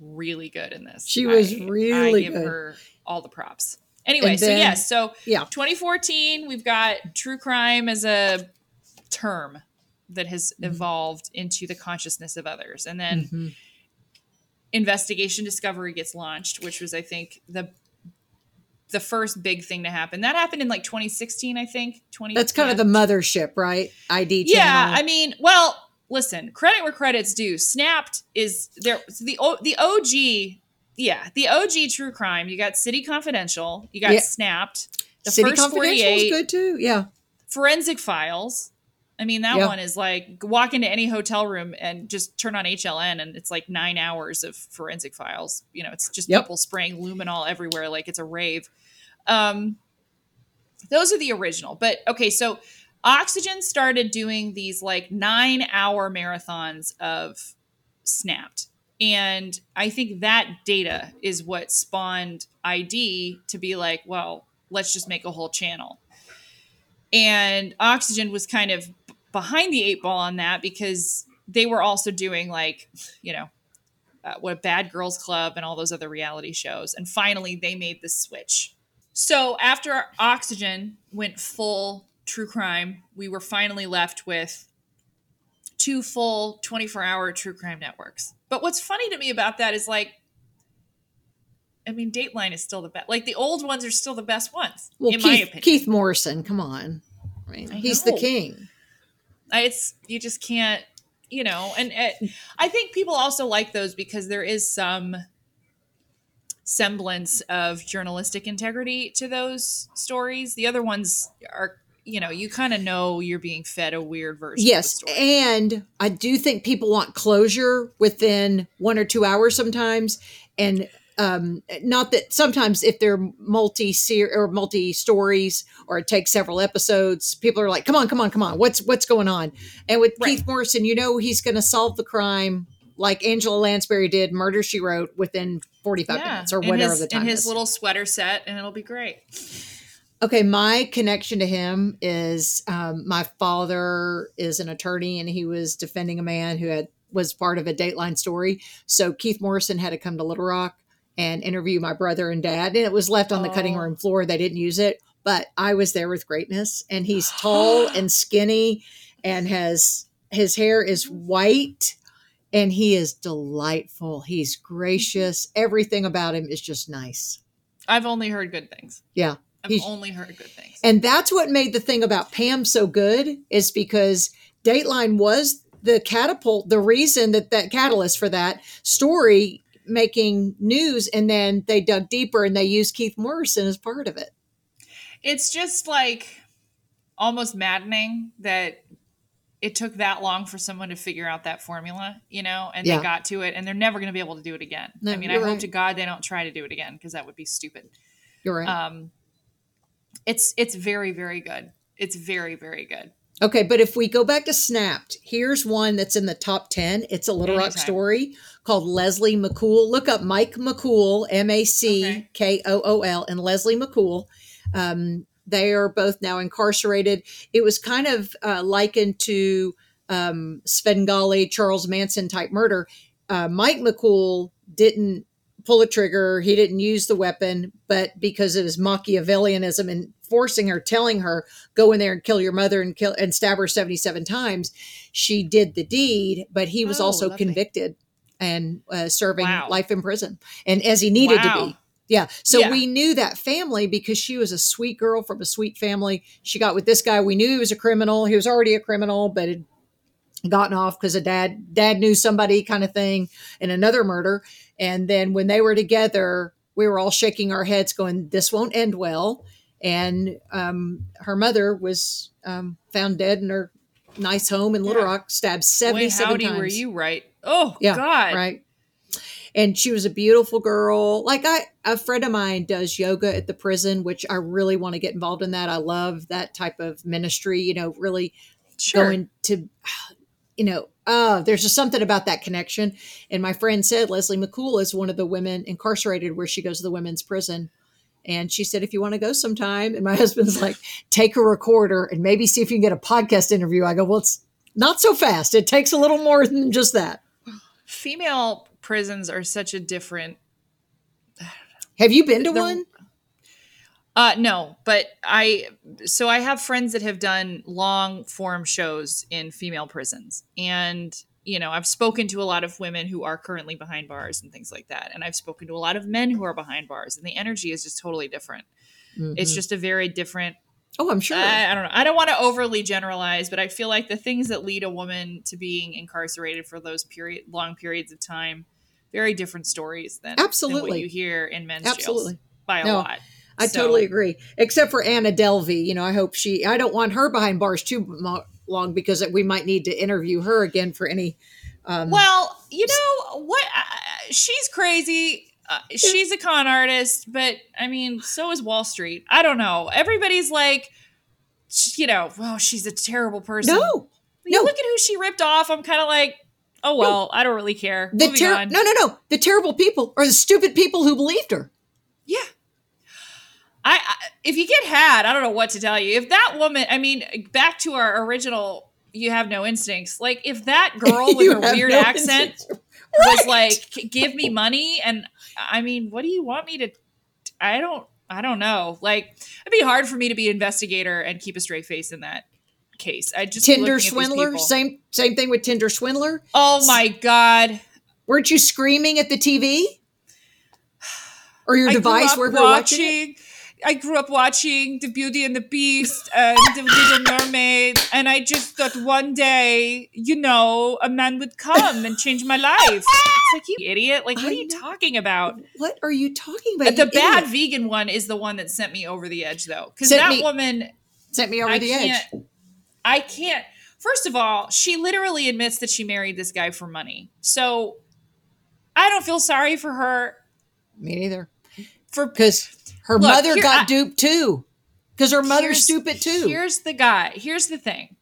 really good in this. She was I- really I give good. her all the props. Anyway, And so then- yes, so Yeah. 2014, we've got true crime as a term that has Mm-hmm. evolved into the consciousness of others, and then Mhm. investigation discovery gets launched, which was I think the the first big thing to happen. That happened in like 2016, I think. 20 That's kind of the mothership, right? ID Channel. Yeah. I mean, well, listen, credit where credit's due. Snapped is there so the the OG, yeah, the OG true crime. You got City Confidential, you got Yeah. Snapped, the City first Confidential is good too. Yeah. Forensic Files. I mean, that Yeah. one is like walk into any hotel room and just turn on HLN, and it's like nine hours of forensic files. You know, it's just Yep. people spraying luminol everywhere like it's a rave. Um, those are the original. But okay, so Oxygen started doing these like nine hour marathons of Snapped. And I think that data is what spawned ID to be like, well, let's just make a whole channel. And Oxygen was kind of behind the eight ball on that because they were also doing like, you know, uh, what Bad Girls Club and all those other reality shows. And finally, they made the switch. So after Oxygen went full true crime, we were finally left with two full 24 hour true crime networks. But what's funny to me about that is like, I mean, Dateline is still the best. Like the old ones are still the best ones, Well, in my Keith, opinion. Keith Morrison, come on. I mean, I he's the king. It's you just can't you know and it, i think people also like those because there is some semblance of journalistic integrity to those stories the other ones are you know you kind of know you're being fed a weird version Yes, of the story. and I do think people want closure within one or two hours sometimes, and um, not that sometimes if they're multi or multi stories or it takes several episodes, people are like, "Come on, come on, come on! What's what's going on?" And with Right. Keith Morrison, you know he's going to solve the crime like Angela Lansbury did, Murder She Wrote, within forty five minutes or in whatever his, the time in his is. little sweater set and it'll be great Okay, my connection to him is um, my father is an attorney, and he was defending a man who had was part of a Dateline story. So Keith Morrison had to come to Little Rock and interview my brother and dad, and it was left on the cutting room floor. They didn't use it, but I was there with greatness, and he's tall and skinny, and has his hair is mm-hmm. white. And he is delightful. He's gracious. Everything about him is just nice. i've only heard good things Yeah. i've He's- only heard good things And that's what made the thing about Pam so good is because Dateline was the catapult, the reason that that catalyst for that story making news. And then they dug deeper and they used Keith Morrison as part of it. it's just like almost maddening that it took that long for someone to figure out that formula, you know, and Yeah. they got to it and they're never going to be able to do it again. No, I mean, I you're hope to God they don't try to do it again because that would be stupid. You're right. Um, it's it's very very good. It's very very good. Okay. But if we go back to Snapped, here's one that's in the top 10. It's a Little Rock story called Leslie Mackool. Look up Mike Mackool, M A C K O O L, and Leslie Mackool. Um, they are both now incarcerated. It was kind of uh, likened to um, Svengali, Charles Manson type murder. Uh, Mike Mackool didn't pull a trigger. He didn't use the weapon, but because of his Machiavellianism and forcing her, telling her, go in there and kill your mother and kill and stab her 77 times, she did the deed, but he was Oh, also lovely. convicted and uh, serving Wow. life in prison. And as he needed to be. Yeah. So Yeah. we knew that family because she was a sweet girl from a sweet family. She got with this guy. We knew he was a criminal. He was already a criminal, but had gotten off because a dad dad knew somebody kind of thing in another murder. And then when they were together, we were all shaking our heads, going, "This won't end well." And um, her mother was um, found dead in her nice home in Little Yeah. Rock, stabbed seventy-seven howdy, times. were you right? Oh Yeah, God, right. And she was a beautiful girl. Like i a friend of mine does yoga at the prison which i really want to get involved in that. I love that type of ministry you know really Sure. going to you know uh there's just something about that connection. And my friend said leslie mackool is one of the women incarcerated where she goes to the women's prison and she said if you want to go sometime and my husband's like take a recorder and maybe see if you can get a podcast interview. I go well it's not so fast. It takes a little more than just that. Female prisons are such a different Have you been to The- one? Uh, no, but I so I have friends that have done long form shows in female prisons, and you know I've spoken to a lot of women who are currently behind bars and things like that, and I've spoken to a lot of men who are behind bars, and the energy is just totally different. It's Mhm. just a very different. oh, I'm sure. I, I don't know. I don't want to overly generalize, but I feel like the things that lead a woman to being incarcerated for those period long periods of time, very different stories than than Absolutely. what you hear in men's Absolutely. jails by a No, lot. I So- totally agree. Except for Anna Delvey, you know, I hope she. I don't want her behind bars too long because we might need to interview her again for any. Um, Well, you know what? Uh, she's crazy. Uh, she's a con artist, but I mean, so is Wall Street. I don't know. Everybody's like, you know, oh, she's a terrible person. no, you no. look at who she ripped off. I'm kind of like, oh well, I don't really care. the ter- no, no, no. The terrible people are the stupid people who believed her. Yeah. I, I if you get had, I don't know what to tell you. If that woman, I mean, back to our original, you have no instincts. Like if that girl with her weird no accent instincts. was Right. like give me money and i mean what do you want me to i don't i don't know like it'd be hard for me to be an investigator and keep a straight face in that case i just Tinder looking at these swindler. Same same thing with Tinder swindler. oh my god Weren't you screaming at the TV or your I device up where you're watching? watching I grew up watching The Beauty and the Beast and The Little Mermaid, and I just thought one day, you know, a man would come and change my life. It's like, you idiot. Like, what I are you know. talking about? What are you talking about? the bad idiot? vegan one is the one that sent me over the edge though because that me- woman sent me over i the edge. i can't first of all she literally admits that she married this guy for money so i don't feel sorry for her Me neither. for Because her Look, mother here- got I- duped too. Because her mother's stupid too. here's the guy here's the thing.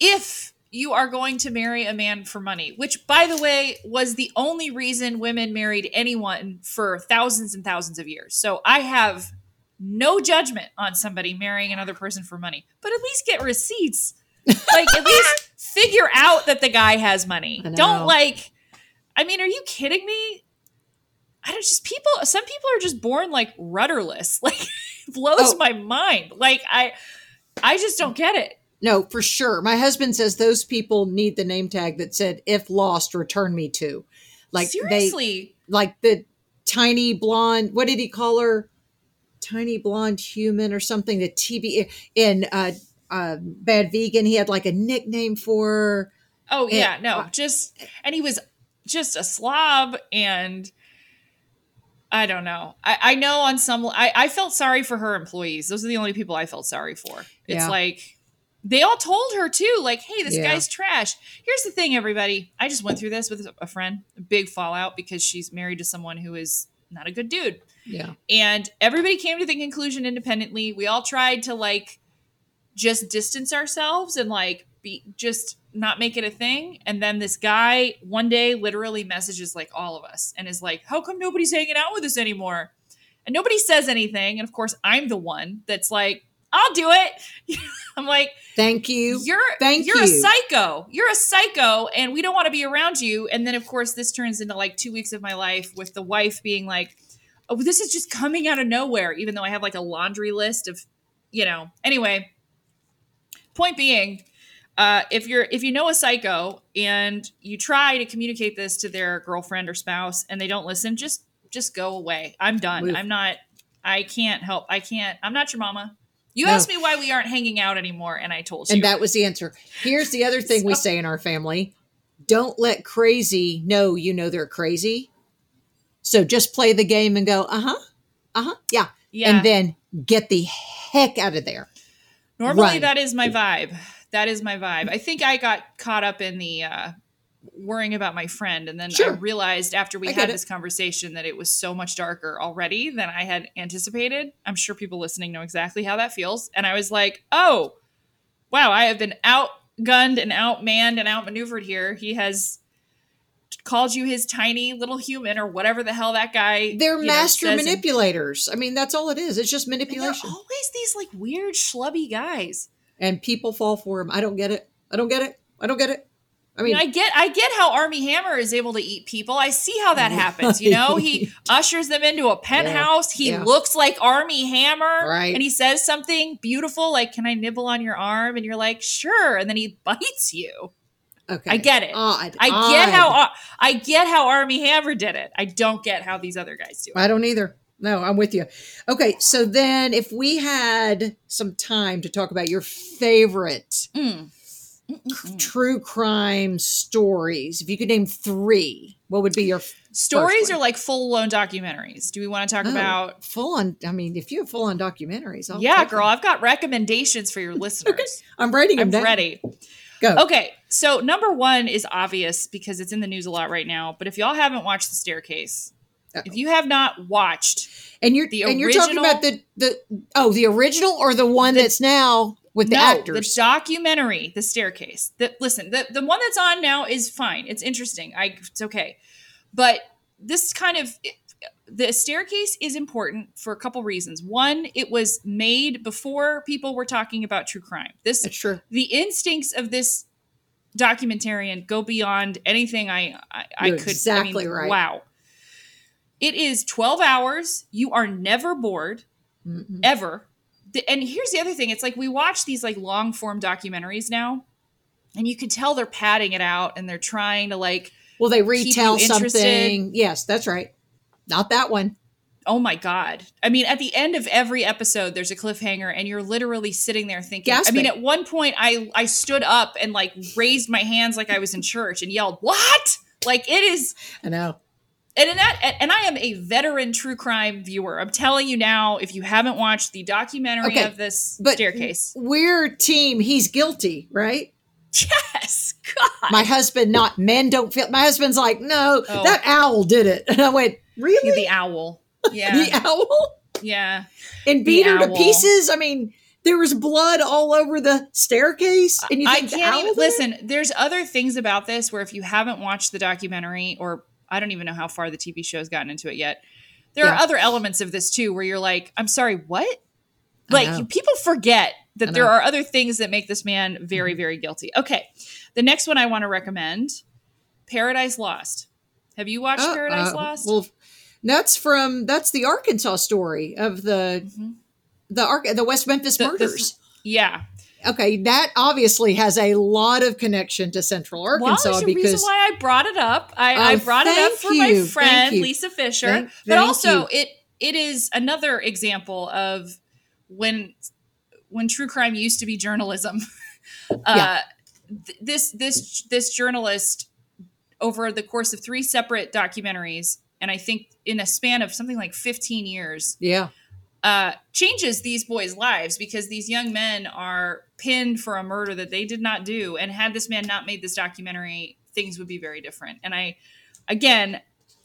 If you are going to marry a man for money which by the way was the only reason women married anyone for thousands and thousands of years. So i have no judgment on somebody marrying another person for money but at least get receipts. Like at least figure out that the guy has money. Don't like i mean are you kidding me i don't just people some people are just born like rudderless like it blows Oh. my mind like i i just don't get it No, for sure. My husband says those people need the name tag that said "If lost, return me to." Like they, seriously like the tiny blonde. What did he call her? Tiny blonde human or something. The TV in uh, uh, Bad Vegan. He had like a nickname for her. oh Yeah. yeah no just and he was just a slob and i don't know. I, I know on some I, I felt sorry for her employees. Those are the only people i felt sorry for. It's Yeah. like they all told her too like hey this Yeah. guy's trash. Here's the thing everybody. I just went through this with a friend a big fallout because she's married to someone who is not a good dude. Yeah. and everybody came to the conclusion independently. We all tried to like just distance ourselves and like be just not make it a thing and then this guy one day literally messages like all of us and is like how come nobody's hanging out with us anymore and nobody says anything and of course i'm the one that's like i'll do it i'm like Thank you. you're Thank you're a psycho. You're a psycho, and we don't want to be around you. And then, of course, this turns into like two weeks of my life with the wife being like, "Oh, this is just coming out of nowhere," even though I have like a laundry list of, you know. Anyway, point being, uh, if you're if you know a psycho and you try to communicate this to their girlfriend or spouse and they don't listen, just just go away. I'm done. Move. I'm not. I can't help. I can't. I'm not your mama. You No. asked me why we aren't hanging out anymore, and I told you. And that was the answer. Here's the other thing we say in our family don't let crazy know you know they're crazy. So just play the game and go, uh huh, uh huh, yeah. yeah. And then get the heck out of there. Normally, Run. that is my vibe. That is my vibe. I think I got caught up in the uh, worrying about my friend, and then I realized after we I had get it. this conversation that it was so much darker already than I had anticipated. I'm sure people listening know exactly how that feels, and I was like, "Oh, wow! I have been outgunned and outmanned and outmaneuvered here. He has." Called you his tiny little human or whatever the hell that guy. They're know, master manipulators. I mean, that's all it is. It's just manipulation. always these like weird schlubby guys. And people fall for him. I don't get it. I don't get it. I don't get it. I mean, I get I get how Armie Hammer is able to eat people. I see how that happens. You know, he ushers them into a penthouse. He yeah. looks like Armie Hammer. Right. And he says something beautiful like, Can I nibble on your arm? And you're like, Sure. And then he bites you. okay, I get it. Odd, I get odd. how I get how Armie Hammer did it. I don't get how these other guys do it. I don't either. No, I'm with you. Okay, so then if we had some time to talk about your favorite Mm. true crime stories, if you could name three, what would be your f- Stories are like full blown documentaries. Do we want to talk Oh, about? full on? I mean, if you have full on documentaries, I'll yeah, girl, them. I've got recommendations for your listeners. I'm writing them I'm down. ready. Go. Okay, so number one is obvious because it's in the news a lot right now. But if y'all haven't watched The Staircase, Uh-oh. if oh. you have not watched, And you're The and you're talking original- about the the oh the original or the one that's now with the no, actors. the documentary, The Staircase. That listen, the the one that's on now is fine. It's interesting. I it's okay, but this kind of the staircase is important for a couple reasons. One, it was made before people were talking about true crime. This that's true. the instincts of this documentarian go beyond anything I I, I could. exactly I mean, right. Wow. It is twelve hours. You are never bored Mhm. ever. The- and here's the other thing: it's like we watch these like long form documentaries now, and you can tell they're padding it out and they're trying to like, Well, they retell something. Yes, that's right. Not that one. oh my god! I mean, at the end of every episode, there's a cliffhanger, and you're literally sitting there thinking. I mean, at one point, I I stood up and like raised my hands like I was in church and yelled, "What?" Like it is I know. And in that and I am a veteran true crime viewer. I'm telling you now, if you haven't watched the documentary Okay, of this But staircase, We're team. He's guilty, right? yes, God, My husband, not men don't feel. My husband's like, no, Oh. that owl did it, and I went, really? the owl, yeah, The owl yeah. and beat her to pieces. I mean, there was blood all over the staircase, and you I think the can't owl even listen. There's other things about this where if you haven't watched the documentary, or I don't even know how far the TV show's gotten into it yet. There are other elements of this too, where you're like, I'm sorry, what? Like people forget that there are other things that make this man very, Mm-hmm. very guilty. Okay, the next one I want to recommend, Paradise Lost. Have you watched Paradise uh, Lost? Well, that's from that's the Arkansas story of the Mhm. the Ark the West Memphis The- the- murders. yeah. Okay, that obviously has a lot of connection to Central Well, Arkansas there's a because reason why I brought it up. I, I Oh, brought it up for you, my friend. Lisa Fischer, Thank- but thank also you. it it is another example of when when true crime used to be journalism. uh, Yeah. th- this this this journalist over the course of three separate documentaries, and I think in a span of something like 15 years, yeah, uh, changes these boys' lives because these young men are pinned for a murder that they did not do. And had this man not made this documentary, things would be very different. And I, again,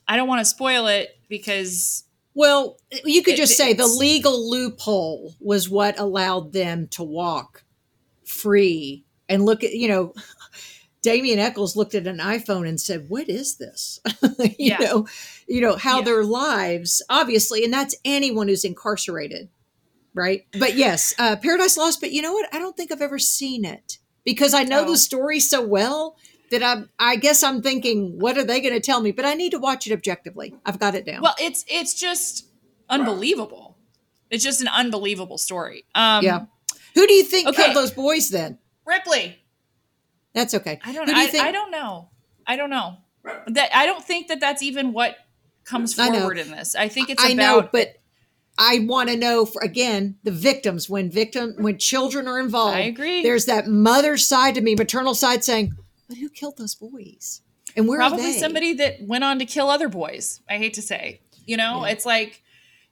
I don't want to spoil it because Well, you could It- just say the legal loophole was what allowed them to walk free and look at, you know, Damien Echols looked at an iPhone and said, "What is this?" you Yeah. know, you know how Yeah. their lives, obviously, and that's anyone who's incarcerated, right? But yes, uh, Paradise Lost. But you know what? I don't think I've ever seen it because I know Oh. the story so well that I, I guess I'm thinking, what are they going to tell me? But I need to watch it objectively. I've got it down. well, it's it's just unbelievable. It's just an unbelievable story. Um, Yeah. Who do you think Okay. killed those boys then? Ripley. That's okay. I don't. Do I, think? I don't know. I don't know. That I don't think that that's even what comes forward in this. I think it's I about know, but I want to know for, again the victims when victim when children are involved. I agree. There's that mother side to me, maternal side, saying, "But who killed those boys? And where probably they?" somebody that went on to kill other boys. I hate to say, you know, Yeah. it's like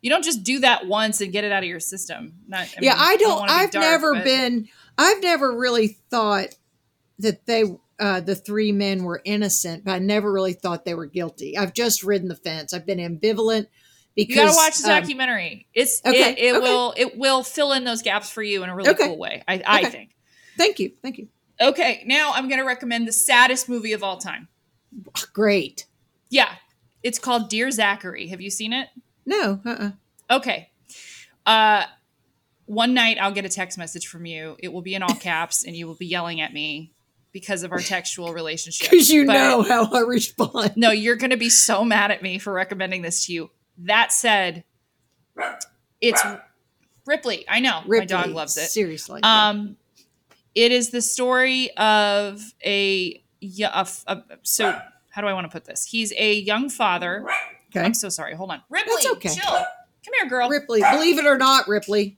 you don't just do that once and get it out of your system. Not, I yeah, mean, I don't. be I've dark, never but- been. I've never really thought that they, uh, the three men, were innocent, but I never really thought they were guilty. I've just ridden the fence. I've been ambivalent because You gotta watch the um, documentary. It's okay, it, it okay. will it will fill in those gaps for you in a really Okay. cool way. I, I think. thank you, thank you. Okay, now I'm gonna recommend the saddest movie of all time. Great. Yeah, it's called Dear Zachary. Have you seen it? No, uh-uh. Okay. Uh one night I'll get a text message from you. It will be in all caps and you will be yelling at me because of our textual relationship. Because you But- know how I respond. No, you're going to be so mad at me for recommending this to you. That said, it's Ripley. I know my dog loves it. Seriously. Um, it is the story of a. so how do I want to put this? He's a young father. okay. I'm so sorry. Hold on, Ripley. That's okay. Chill. Come here, girl. Ripley, believe it or not, Ripley.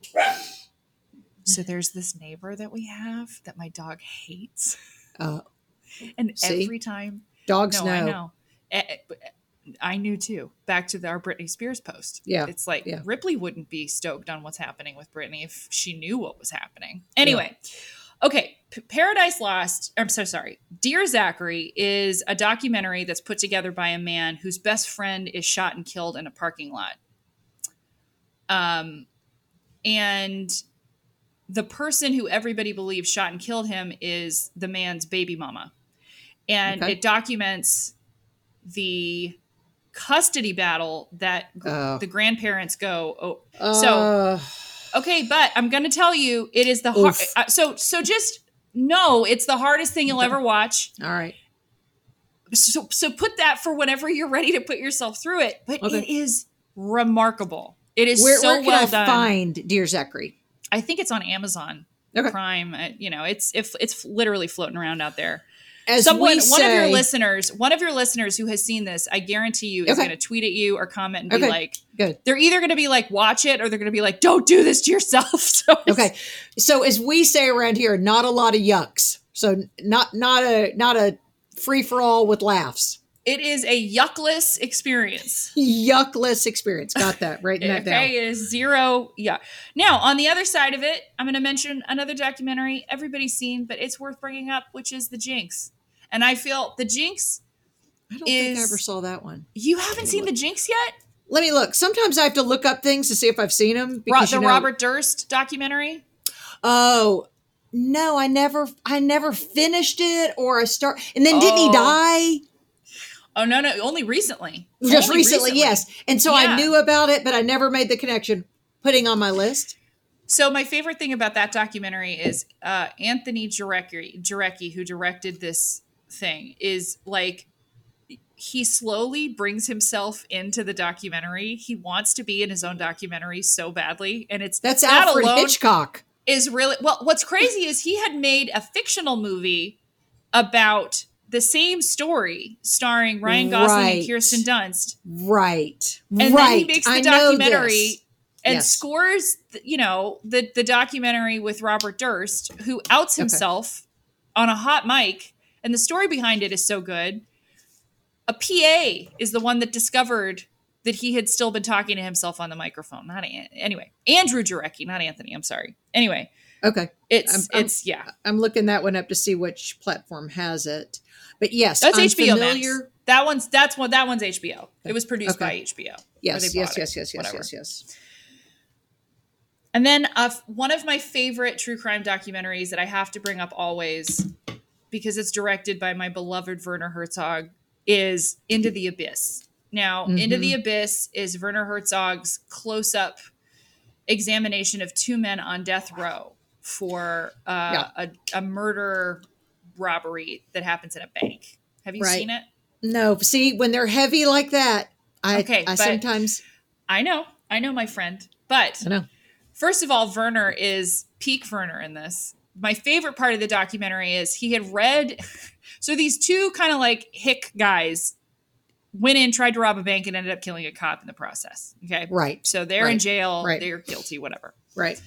So there's this neighbor that we have that my dog hates, Uh, and See? every time dogs no, know. I know. Eh, eh, eh, I knew too. Back to the, our Britney Spears post. Yeah, It's like yeah. Ripley wouldn't be stoked on what's happening with Britney if she knew what was happening. Anyway, okay. P- Paradise Lost, I'm so sorry. Dear Zachary is a documentary that's put together by a man whose best friend is shot and killed in a parking lot. Um, and the person who everybody believes shot and killed him is the man's baby mama. And Okay. it documents the custody battle that Oh. the grandparents go. Oh, Uh, okay, but I'm going to tell you, it is the hard. Uh, so, so just know it's the hardest thing you'll ever watch. all right. So, so put that for whenever you're ready to put yourself through it. But Okay. it is remarkable. It is Where, so where well I done. find Dear Zachary? I think it's on Amazon Okay. Prime. Uh, you know, it's if it's literally floating around out there. As Someone, we one of your listeners, one of your listeners who has seen this, I guarantee you, is Okay. going to tweet at you or comment and be Okay. like, Good. they're either going to be like, watch it, or they're going to be like, don't do this to yourself. So Okay. So as we say around here, not a lot of yucks. So not not a not a free for all with laughs. It is a yuckless experience. Yuckless experience. Got that. Writing that Okay, down. it is zero. Yeah. Now, on the other side of it, I'm going to mention another documentary everybody's seen, but it's worth bringing up, which is The Jinx. And I feel The Jinx. I don't think I is- ever saw that one. You haven't seen The Jinx yet? Let me look. Sometimes I have to look up things to see if I've seen them. Because the you know, Robert Durst documentary. Oh no, I never I never finished it or I start and then didn't he Oh. die? Oh no, no, only recently. Just Only recently, yes. And so I knew about it, but I never made the connection. Putting on my list. So my favorite thing about that documentary is uh, Anthony Jarecki, Jarecki, who directed this thing, is like he slowly brings himself into the documentary. He wants to be in his own documentary so badly, and it's That's that Alfred alone Hitchcock. is really well. What's crazy is he had made a fictional movie about the same story starring Ryan Gosling Right. and Kirsten Dunst, Right. and right. then he makes the I documentary and Yes. scores you know the the documentary with Robert Durst who outs Okay. himself on a hot mic and the story behind it is so good a PA is the one that discovered that he had still been talking to himself on the microphone not An- anyway Andrew Jarecki not Anthony I'm sorry anyway Okay. it's I'm- I'm- it's yeah I'm looking that one up to see which platform has it. But yes, that's I'm HBO familiar. Max that one's that's one that one's HBO it was produced Okay. by HBO Yes, yes, yes, yes, yes, whatever. yes, yes. And then uh, one of my favorite true crime documentaries that I have to bring up always, because it's directed by my beloved Werner Herzog, is Into the Abyss. Now, Into the Abyss is Werner Herzog's close up examination of two men on death row for uh, a, a murder robbery that happens in a bank. Have you Right. seen it? No, see, when they're heavy like that, I, Okay, I sometimes I know, I know, my friend. But I know. First of all, Werner is peak Werner in this. My favorite part of the documentary is he had read. So these two kind of like hick guys went in, tried to rob a bank, and ended up killing a cop in the process. Okay. Right. So they're in jail. Right. They're guilty, whatever. Right.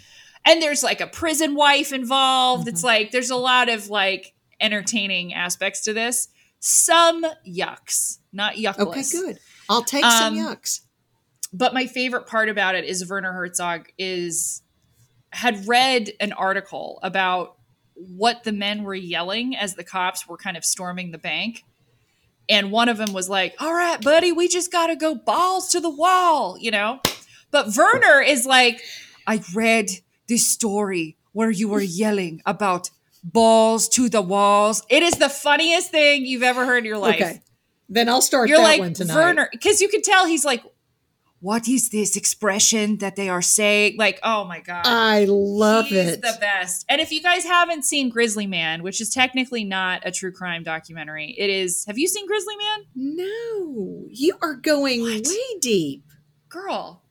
And there's like a prison wife involved. Mm-hmm. It's like there's a lot of like entertaining aspects to this. Some yucks, not yuckless. Okay, good. I'll take some Um, yucks. but my favorite part about it is Werner Herzog is had read an article about what the men were yelling as the cops were kind of storming the bank. And one of them was like, "All right, buddy, we just got to go balls to the wall," you know? But Werner is like, "I read this story where you were yelling about balls to the walls. It is the funniest thing you've ever heard in your life." Okay. Then I'll start You're that like one tonight. Werner, because you can tell he's like, what is this expression that they are saying? Like, oh my god, I love He's it. the best. And if you guys haven't seen Grizzly Man, which is technically not a true crime documentary, it is. Have you seen Grizzly Man? no, you are going What? way deep. Girl,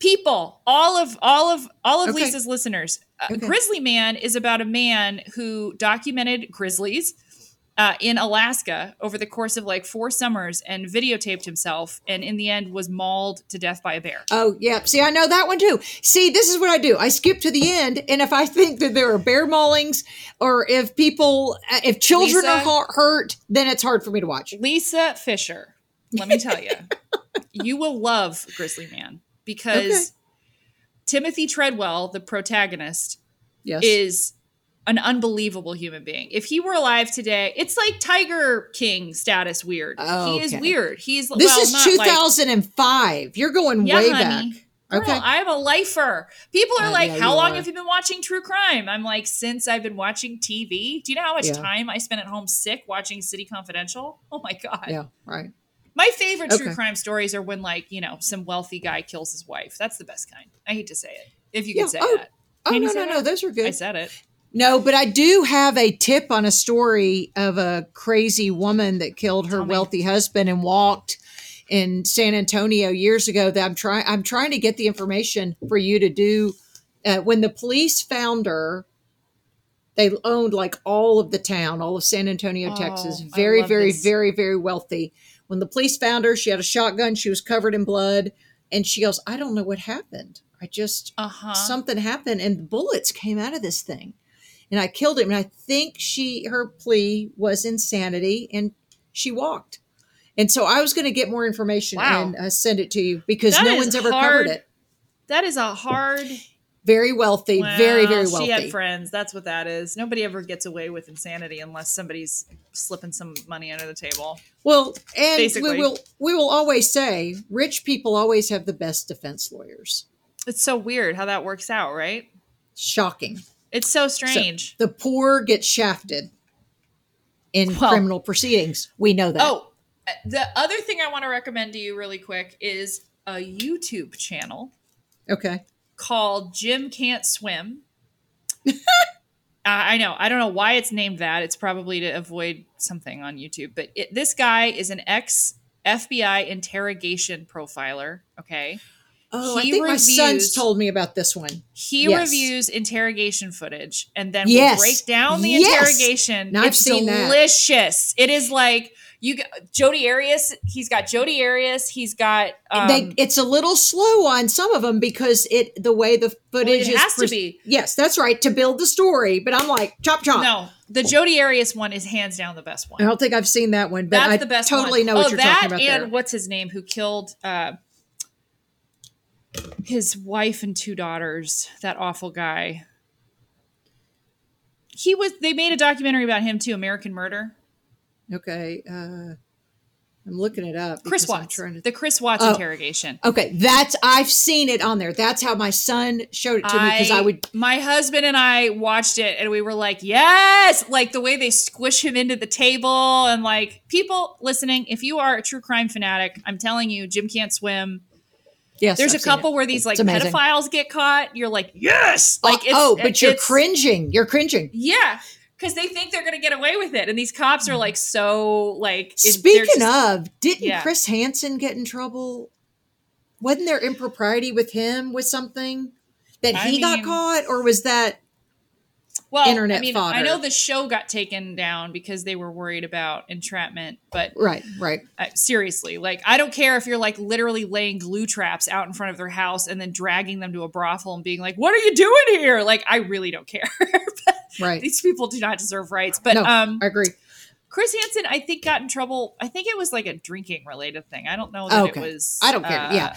people, all of all of all of Okay. Lisa's listeners. Uh, Okay. Grizzly Man is about a man who documented grizzlies uh, in Alaska over the course of like four summers and videotaped himself, and in the end was mauled to death by a bear. Oh, yeah. See, I know that one too. See, this is what I do. I skip to the end, and if I think that there are bear maulings, or if people, uh, if children Lisa? are hurt, then it's hard for me to watch. Lisa Fischer, let me tell you, you will love Grizzly Man because Okay. Timothy Treadwell, the protagonist, Yes. is an unbelievable human being. If he were alive today, it's like Tiger King status weird. Oh, he is weird. He's this well, is not like- 2005. You're going Yeah, way honey. back. Girl, Okay. I'm a lifer. People are Uh, like, "How long are. have you been watching true crime?" I'm like, "Since I've been watching TV." Do you know how much Yeah. time I spent at home sick watching City Confidential? Oh my god. yeah, right. My favorite true crime stories are when like, you know, some wealthy guy kills his wife. That's the best kind. I hate to say it. If you Yeah, could say oh, that. Oh, Can you no, no, no. that? Those are good. I said it. No, but I do have a tip on a story of a crazy woman that killed her Tell me. wealthy husband and walked in San Antonio years ago. That I'm trying. I'm trying to get the information for you to do. Uh, when the police found her, they owned like all of the town, all of San Antonio, Oh, Texas. Very, very, this. very, very wealthy. When the police found her, she had a shotgun. She was covered in blood, and she goes, "I don't know what happened. I just Uh-huh. something happened and bullets came out of this thing and i killed him and i think she her plea was insanity and she walked and so i was going to get more information Wow. and uh, send it to you because That no one's ever hard. covered it that is a hard very wealthy very very wealthy She had friends. That's what that is. Nobody ever gets away with insanity unless somebody's slipping some money under the table. well and Basically. we will we will always say rich people always have the best defense lawyers It's so weird how that works out, right? shocking It's so strange. the poor get shafted in Well- criminal proceedings we know that oh, uh, the other thing I want to recommend to you really quick is a YouTube channel okay called Jim Can't Swim. uh, I know. I don't know why it's named that. It's probably to avoid something on YouTube. But it, this guy is an ex FBI interrogation profiler. Okay. oh i He think my son's told me about this one He Yes. reviews interrogation footage and then Yes. will break down the Yes. interrogation. Now I've it's seen that. delicious. It is like you got Jodi Arias. He's got Jodi Arias. He's got um, they, it's a little slow on some of them because it the way the footage it is has to be. yes that's right to build the story but i'm like chop chop no. The Jodi Arias one is hands down the best one. i don't think i've seen that one but That's i the best. totally one. know what oh, you're talking about and there what's his name? Who killed uh, his wife and two daughters? That awful guy. He was. They made a documentary about him too. American Murder. Okay uh i'm looking it up Chris Watts. to- The Chris Watts Oh. interrogation. okay that's i've seen it on there that's how my son showed it to me because i would my husband and I watched it and we were like, yes, like the way they squish him into the table and like people listening, if you are a true crime fanatic, I'm telling you, Jim can't swim. yes There's I've a couple where these like pedophiles get caught. You're like, yes, like it's, oh but you're cringing you're cringing Yeah, because they think they're gonna get away with it, and these cops are like so like. it- speaking just- of didn't Yeah. chris hansen get in trouble wasn't there impropriety with him with something that I he got mean- caught or was that well, internet I mean, fodder. I know the show got taken down because they were worried about entrapment, but right right uh, seriously, like I don't care if you're like literally laying glue traps out in front of their house and then dragging them to a brothel and being like, "What are you doing here?" Like I really don't care. right These people do not deserve rights. But no um, i agree Chris Hansen, I think, got in trouble. I think it was like a drinking related thing. I don't know that Okay. it was. I don't care. uh, Yeah.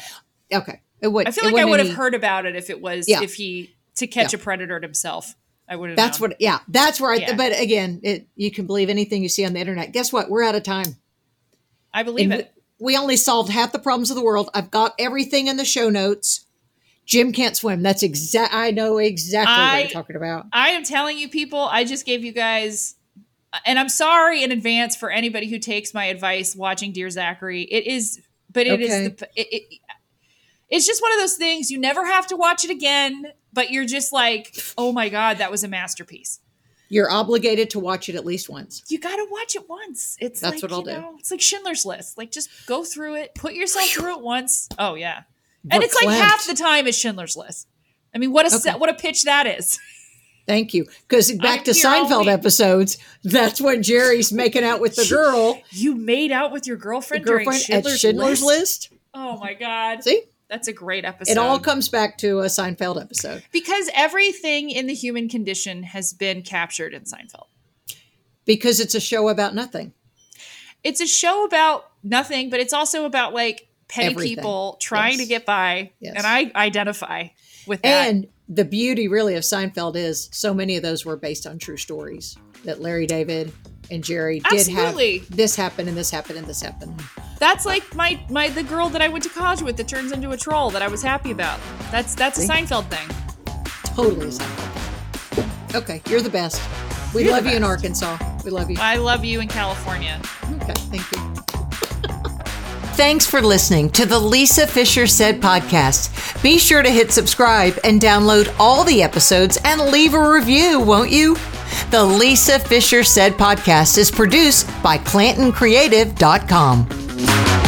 okay it would I feel like I would have any- heard about it if it was Yeah. if he to catch Yeah. a predator himself. I would have. that's what yeah that's where i Yeah. but again it you can believe anything you see on the internet guess what we're out of time I believe And it. we only solved half the problems of the world i've got everything in the show notes jim can't swim that's exact i know exactly what you're talking about I am telling you, people. I just gave you guys, and I'm sorry in advance for anybody who takes my advice watching Dear Zachary. It is, but it is Okay. the. It, it, it's just one of those things you never have to watch it again, but you're just like, oh my god, that was a masterpiece. You're obligated to watch it at least once. You got to watch it once. It's That's like, what I'll you do. know, It's like Schindler's List. Like just go through it, put yourself through it once. Oh yeah, and it's like half the time is Schindler's List. I mean, what a Okay. what a pitch that is. Thank you. Because back I'm to Seinfeld episodes, that's when Jerry's making out with the girl, You made out with your the girlfriend, during Schindler's, Schindler's List? List. Oh my god, See, that's a great episode. it all comes back to a Seinfeld episode because everything in the human condition has been captured in Seinfeld. because it's a show about nothing. It's a show about nothing, but it's also about like petty Everything. people trying Yes. to get by, Yes. and I identify with that. And the beauty, really, of Seinfeld is so many of those were based on true stories that Larry David and Jerry did Absolutely. have. This happened and this happened and this happened. That's like my my the girl that I went to college with that turns into a troll that I was happy about. That's that's a Seinfeld thing. Totally a Seinfeld. Okay, you're the best. We You're love you in. Arkansas. We love you. I love you in California. Okay, thank you. Thanks for listening to the Lisa Fischer Said podcast. Be sure to hit subscribe and download all the episodes and leave a review, won't you? The Lisa Fischer Said podcast is produced by ClantonCreative.com.